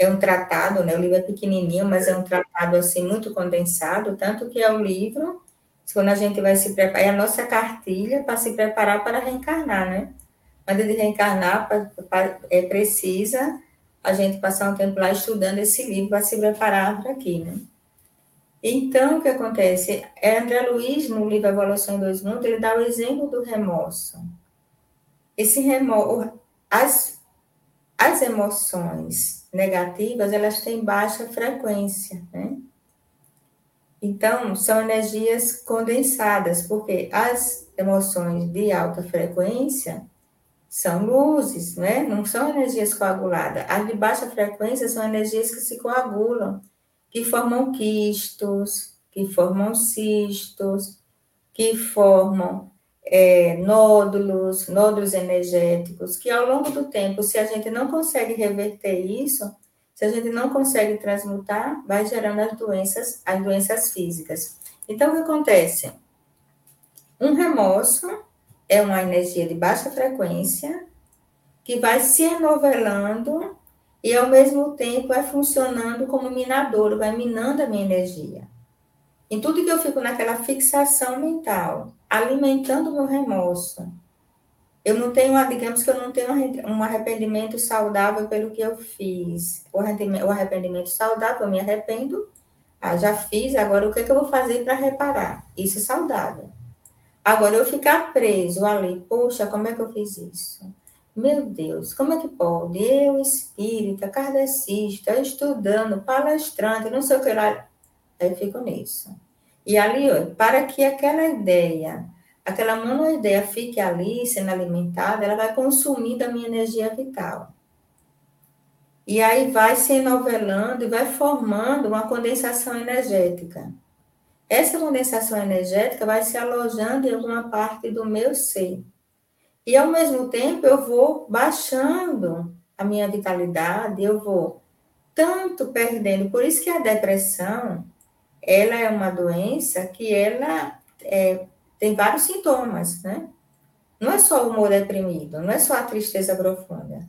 é um tratado, né, o livro é pequenininho, mas é um tratado, assim, muito condensado, tanto que é o livro, quando a gente vai se preparar, é a nossa cartilha para se preparar para reencarnar, né? Antes de reencarnar, pra, pra, é precisa a gente passar um tempo lá estudando esse livro para se preparar para aqui, né? Então, o que acontece? É André Luiz, no livro Evolução dos Mundos, ele dá o exemplo do remorso. Esse remorso, as, as emoções negativas, elas têm baixa frequência, né? Então, são energias condensadas, porque as emoções de alta frequência são luzes, né? não são energias coaguladas. As de baixa frequência são energias que se coagulam, que formam quistos, que formam cistos, que formam é, nódulos, nódulos energéticos, que ao longo do tempo, se a gente não consegue reverter isso, se a gente não consegue transmutar, vai gerando as doenças, as doenças físicas. Então, o que acontece? Um remorso é uma energia de baixa frequência que vai se enovelando e ao mesmo tempo vai funcionando como minador, vai minando a minha energia. Em tudo que eu fico naquela fixação mental, alimentando o meu remorso. Eu não tenho, digamos que eu não tenho um arrependimento saudável pelo que eu fiz. O arrependimento saudável, eu me arrependo, ah, já fiz, agora o que, é que eu vou fazer para reparar? Isso é saudável. Agora, eu ficar preso ali, poxa, como é que eu fiz isso? Meu Deus, como é que pode? Eu, espírita, kardecista, estudando, palestrante, não sei o que lá. Aí fico nisso. E ali, para que aquela ideia, aquela monoideia fique ali, sendo alimentada, ela vai consumindo a minha energia vital. E aí vai se enovelando e vai formando uma condensação energética. Essa condensação energética vai se alojando em alguma parte do meu ser. E ao mesmo tempo eu vou baixando a minha vitalidade, eu vou tanto perdendo. Por isso que a depressão, ela é uma doença que ela é, tem vários sintomas, né? Não é só o humor deprimido, não é só a tristeza profunda.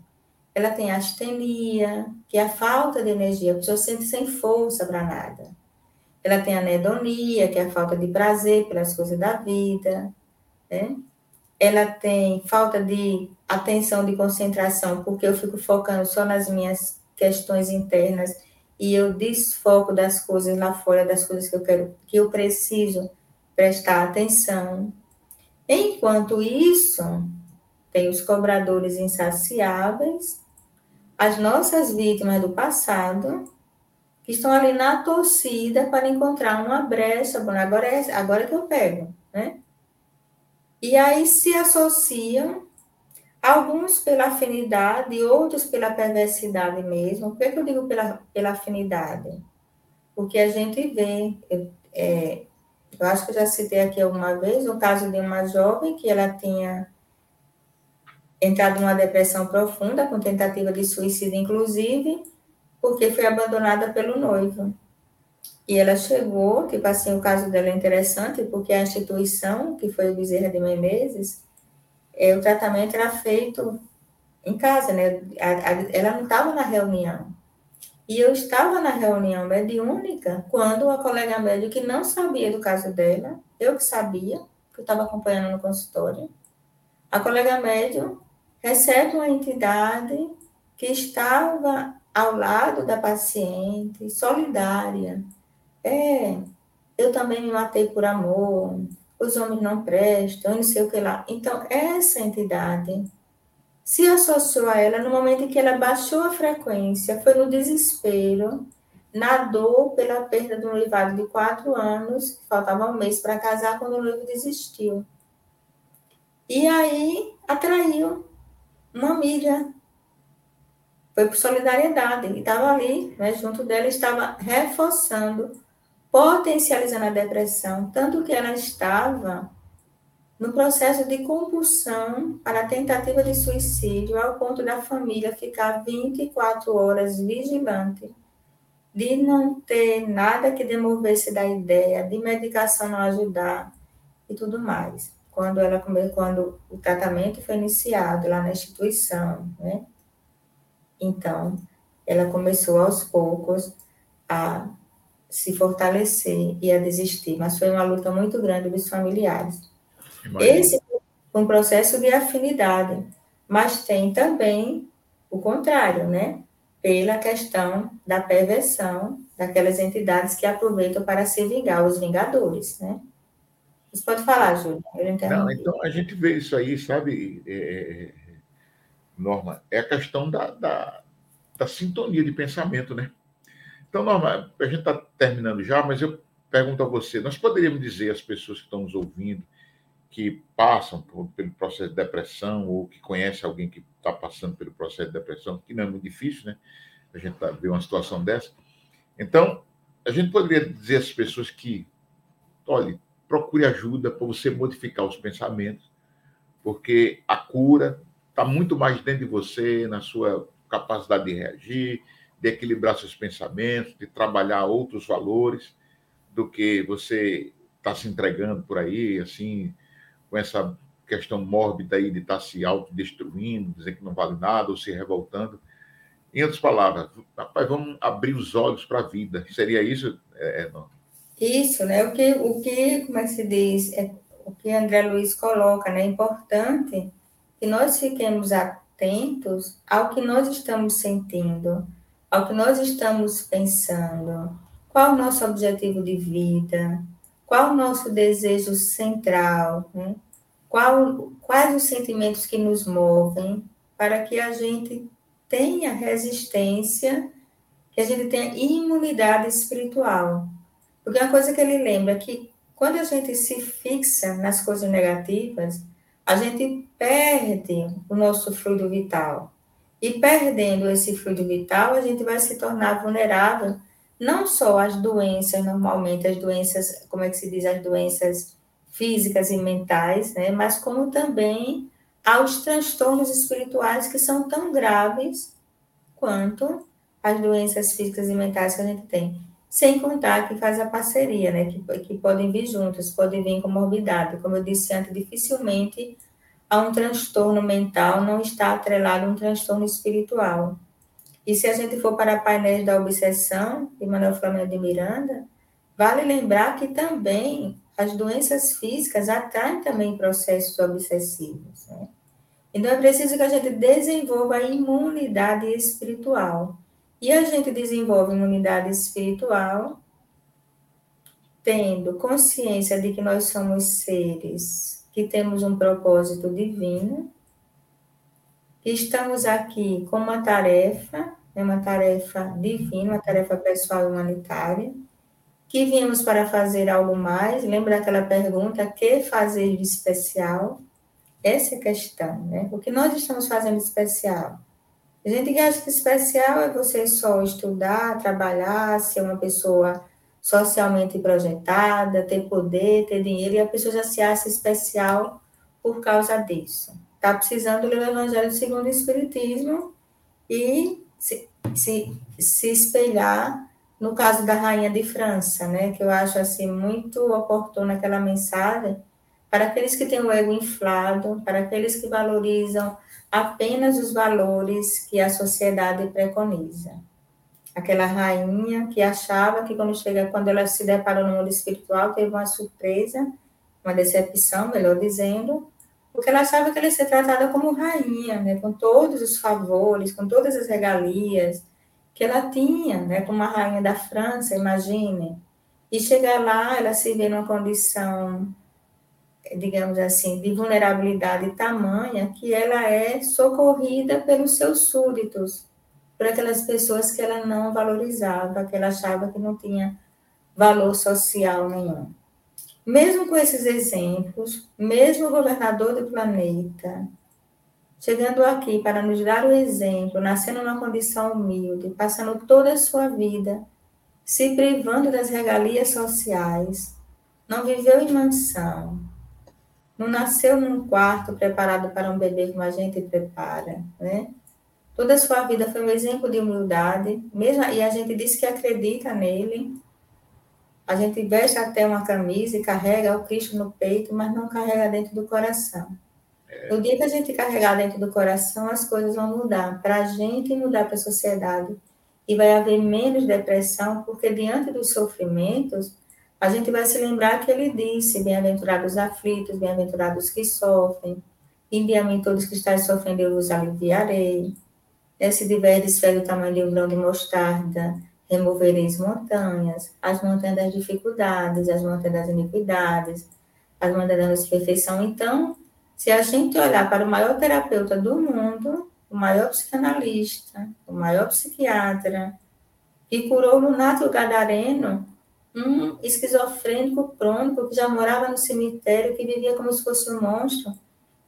Ela tem astenia, que é a falta de energia, a pessoa sente sem força para nada. Ela tem anedonia, que é a falta de prazer pelas coisas da vida, né? ela tem falta de atenção, de concentração, porque eu fico focando só nas minhas questões internas e eu desfoco das coisas lá fora, das coisas que eu quero, que eu preciso prestar atenção. Enquanto isso, tem os cobradores insaciáveis, as nossas vítimas do passado, que estão ali na torcida para encontrar uma brecha. Bom, agora é agora que eu pego, né? E aí se associam, alguns pela afinidade, outros pela perversidade mesmo. Por que, eu digo pela, pela afinidade? Porque a gente vê, é, eu acho que eu já citei aqui alguma vez, o caso de uma jovem que ela tinha entrado numa depressão profunda, com tentativa de suicídio, inclusive, porque foi abandonada pelo noivo. E ela chegou, tipo assim, o caso dela é interessante, porque a instituição, que foi o Bezerra de Menezes, é, o tratamento era feito em casa, né? A, a, ela não estava na reunião. E eu estava na reunião mediúnica quando uma colega médica que não sabia do caso dela, eu que sabia, que eu estava acompanhando no consultório, a colega médium recebe uma entidade que estava ao lado da paciente, solidária, é, eu também me matei por amor, os homens não prestam, não sei o que lá. Então, essa entidade se associou a ela no momento em que ela baixou a frequência, foi no desespero, nadou pela perda do noivado de quatro anos, faltava um mês para casar, quando o noivo desistiu. E aí atraiu uma amiga. Foi por solidariedade. Ele estava ali, né, junto dela, estava reforçando potencializando a depressão, tanto que ela estava no processo de compulsão para tentativa de suicídio, ao ponto da família ficar 24 horas vigilante, de não ter nada que demovesse da ideia, de medicação não ajudar e tudo mais. quando ela quando o tratamento foi iniciado lá na instituição, né? Então, ela começou aos poucos a se fortalecer e a desistir, mas foi uma luta muito grande dos familiares. Imagina. Esse foi um processo de afinidade, mas tem também o contrário, né? Pela questão da perversão daquelas entidades que aproveitam para se vingar, os vingadores, né? Você pode falar, Júlio. Não, então a gente vê isso aí, sabe, é, é, é, Norma, é a questão da, da, da sintonia de pensamento, né? Então, a gente está terminando já, mas eu pergunto a você: nós poderíamos dizer às pessoas que estão nos ouvindo, que passam por, pelo processo de depressão, ou que conhece alguém que está passando pelo processo de depressão, que não é muito difícil, né? A gente tá, vê uma situação dessa. Então, a gente poderia dizer às pessoas que, olhe, procure ajuda para você modificar os pensamentos, porque a cura está muito mais dentro de você, na sua capacidade de reagir, de equilibrar seus pensamentos, de trabalhar outros valores do que você está se entregando por aí, assim, com essa questão mórbida aí de estar tá se autodestruindo, dizer que não vale nada ou se revoltando. Em outras palavras, rapaz, vamos abrir os olhos para a vida. Seria isso? É, não? Isso, né? O que, o que, como é que se diz? É, o que André Luiz coloca, né? É importante que nós fiquemos atentos ao que nós estamos sentindo ao que nós estamos pensando, qual o nosso objetivo de vida, qual o nosso desejo central, né? qual, quais os sentimentos que nos movem, para que a gente tenha resistência, que a gente tenha imunidade espiritual. Porque uma coisa que ele lembra é que quando a gente se fixa nas coisas negativas, a gente perde o nosso fluido vital. E perdendo esse fluido vital, a gente vai se tornar vulnerável não só às doenças, normalmente as doenças, como é que se diz, as doenças físicas e mentais, né? Mas como também aos transtornos espirituais que são tão graves quanto as doenças físicas e mentais que a gente tem. Sem contar que faz a parceria, né? Que, que podem vir juntos, podem vir com morbidade. Como eu disse antes, dificilmente a um transtorno mental não está atrelado a um transtorno espiritual. E se a gente for para painéis da obsessão, de Manuel Flamengo de Miranda, vale lembrar que também as doenças físicas atraem também processos obsessivos. Né? Então é preciso que a gente desenvolva a imunidade espiritual. E a gente desenvolve imunidade espiritual tendo consciência de que nós somos seres que temos um propósito divino, que estamos aqui com uma tarefa, é uma tarefa divina, uma tarefa pessoal humanitária, que viemos para fazer algo mais. Lembra aquela pergunta: que fazer de especial? Essa é a questão, né? O que nós estamos fazendo de especial? A gente acha que especial é você só estudar, trabalhar, ser uma pessoa socialmente projetada, ter poder, ter dinheiro, e a pessoa já se acha especial por causa disso. Está precisando ler o Evangelho segundo o Espiritismo e se, se, se espelhar no caso da Rainha de França, né, que eu acho assim muito oportuna aquela mensagem para aqueles que têm o ego inflado, para aqueles que valorizam apenas os valores que a sociedade preconiza aquela rainha que achava que quando chega, quando ela se deparou no mundo espiritual, teve uma surpresa, uma decepção, melhor dizendo, porque ela achava que ela ia ser tratada como rainha, né, com todos os favores, com todas as regalias que ela tinha, né, como a rainha da França, imagine. E chegar lá, ela se vê numa condição, digamos assim, de vulnerabilidade tamanha que ela é socorrida pelos seus súditos, por aquelas pessoas que ela não valorizava, que ela achava que não tinha valor social nenhum. Mesmo com esses exemplos, mesmo o governador do planeta, chegando aqui para nos dar o exemplo, nascendo numa condição humilde, passando toda a sua vida se privando das regalias sociais, não viveu em mansão, não nasceu num quarto preparado para um bebê como a gente prepara, né? Toda a sua vida foi um exemplo de humildade, mesmo, e a gente diz que acredita nele. A gente veste até uma camisa e carrega o Cristo no peito, mas não carrega dentro do coração. É. No dia que a gente carregar dentro do coração, as coisas vão mudar para a gente e mudar para a sociedade. E vai haver menos depressão, porque diante dos sofrimentos, a gente vai se lembrar que ele disse: Bem-aventurados aflitos, bem-aventurados que sofrem, envia-me todos que estáis sofrendo, eu vos aliviarei. Se tiveres fé tamanho de um grão de mostarda, removereis montanhas, as montanhas das dificuldades, as montanhas das iniquidades, as montanhas da perfeição. Então, se a gente olhar para o maior terapeuta do mundo, o maior psicanalista, o maior psiquiatra, que curou o Lunato Gadareno, um esquizofrênico crônico que já morava no cemitério, que vivia como se fosse um monstro,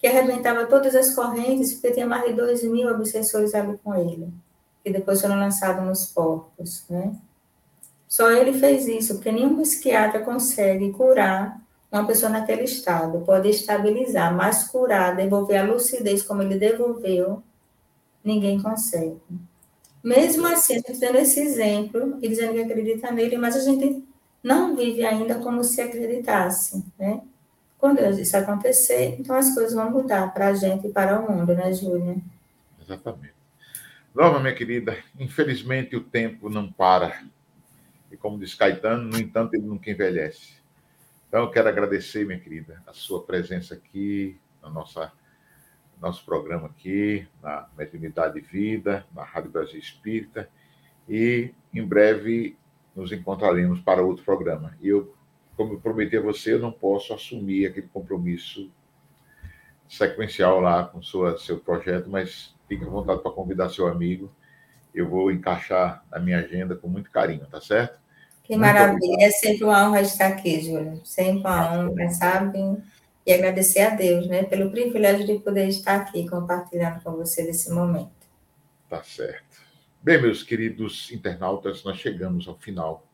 que arrebentava todas as correntes, porque tinha mais de dois mil obsessores ali com ele, que depois foram lançados nos porcos, né? Só ele fez isso, porque nenhum psiquiatra consegue curar uma pessoa naquele estado. Pode estabilizar, mas curar, devolver a lucidez como ele devolveu, ninguém consegue. Mesmo assim, a gente tendo esse exemplo e dizendo que acredita nele, mas a gente não vive ainda como se acreditasse, né? Quando isso acontecer, então as coisas vão mudar para a gente e para o mundo, né, Júlia? Exatamente. Nova, minha querida, infelizmente o tempo não para. E como diz Caetano, no entanto, ele nunca envelhece. Então, eu quero agradecer, minha querida, a sua presença aqui, no nossa, nosso programa aqui, na Mediunidade Vida, na Rádio Brasil Espírita. E, em breve, nos encontraremos para outro programa. E eu, como eu prometi a você, eu não posso assumir aquele compromisso sequencial lá com sua, seu projeto, mas fique à vontade para convidar seu amigo. Eu vou encaixar na minha agenda com muito carinho, tá certo? Que muito maravilha. Obrigado. É sempre uma honra estar aqui, Júlio. Sempre uma honra, sabe? E agradecer a Deus, né, pelo privilégio de poder estar aqui compartilhando com você nesse momento. Tá certo. Bem, meus queridos internautas, nós chegamos ao final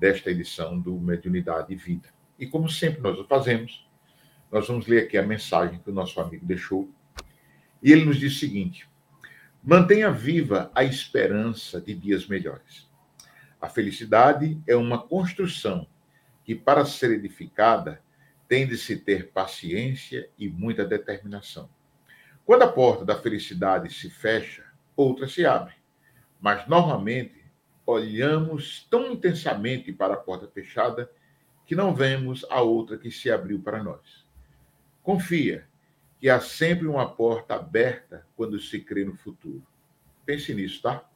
desta edição do Mediunidade e Vida. E como sempre nós o fazemos, nós vamos ler aqui a mensagem que o nosso amigo deixou. E ele nos diz o seguinte: mantenha viva a esperança de dias melhores. A felicidade é uma construção que, para ser edificada, tem de se ter paciência e muita determinação. Quando a porta da felicidade se fecha, outra se abre. Mas, normalmente, olhamos tão intensamente para a porta fechada que não vemos a outra que se abriu para nós. Confia que há sempre uma porta aberta quando se crê no futuro. Pense nisso, tá?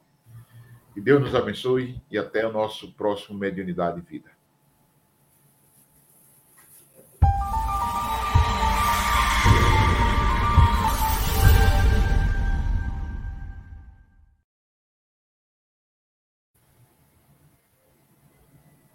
Que Deus nos abençoe e até o nosso próximo Mediunidade Vida.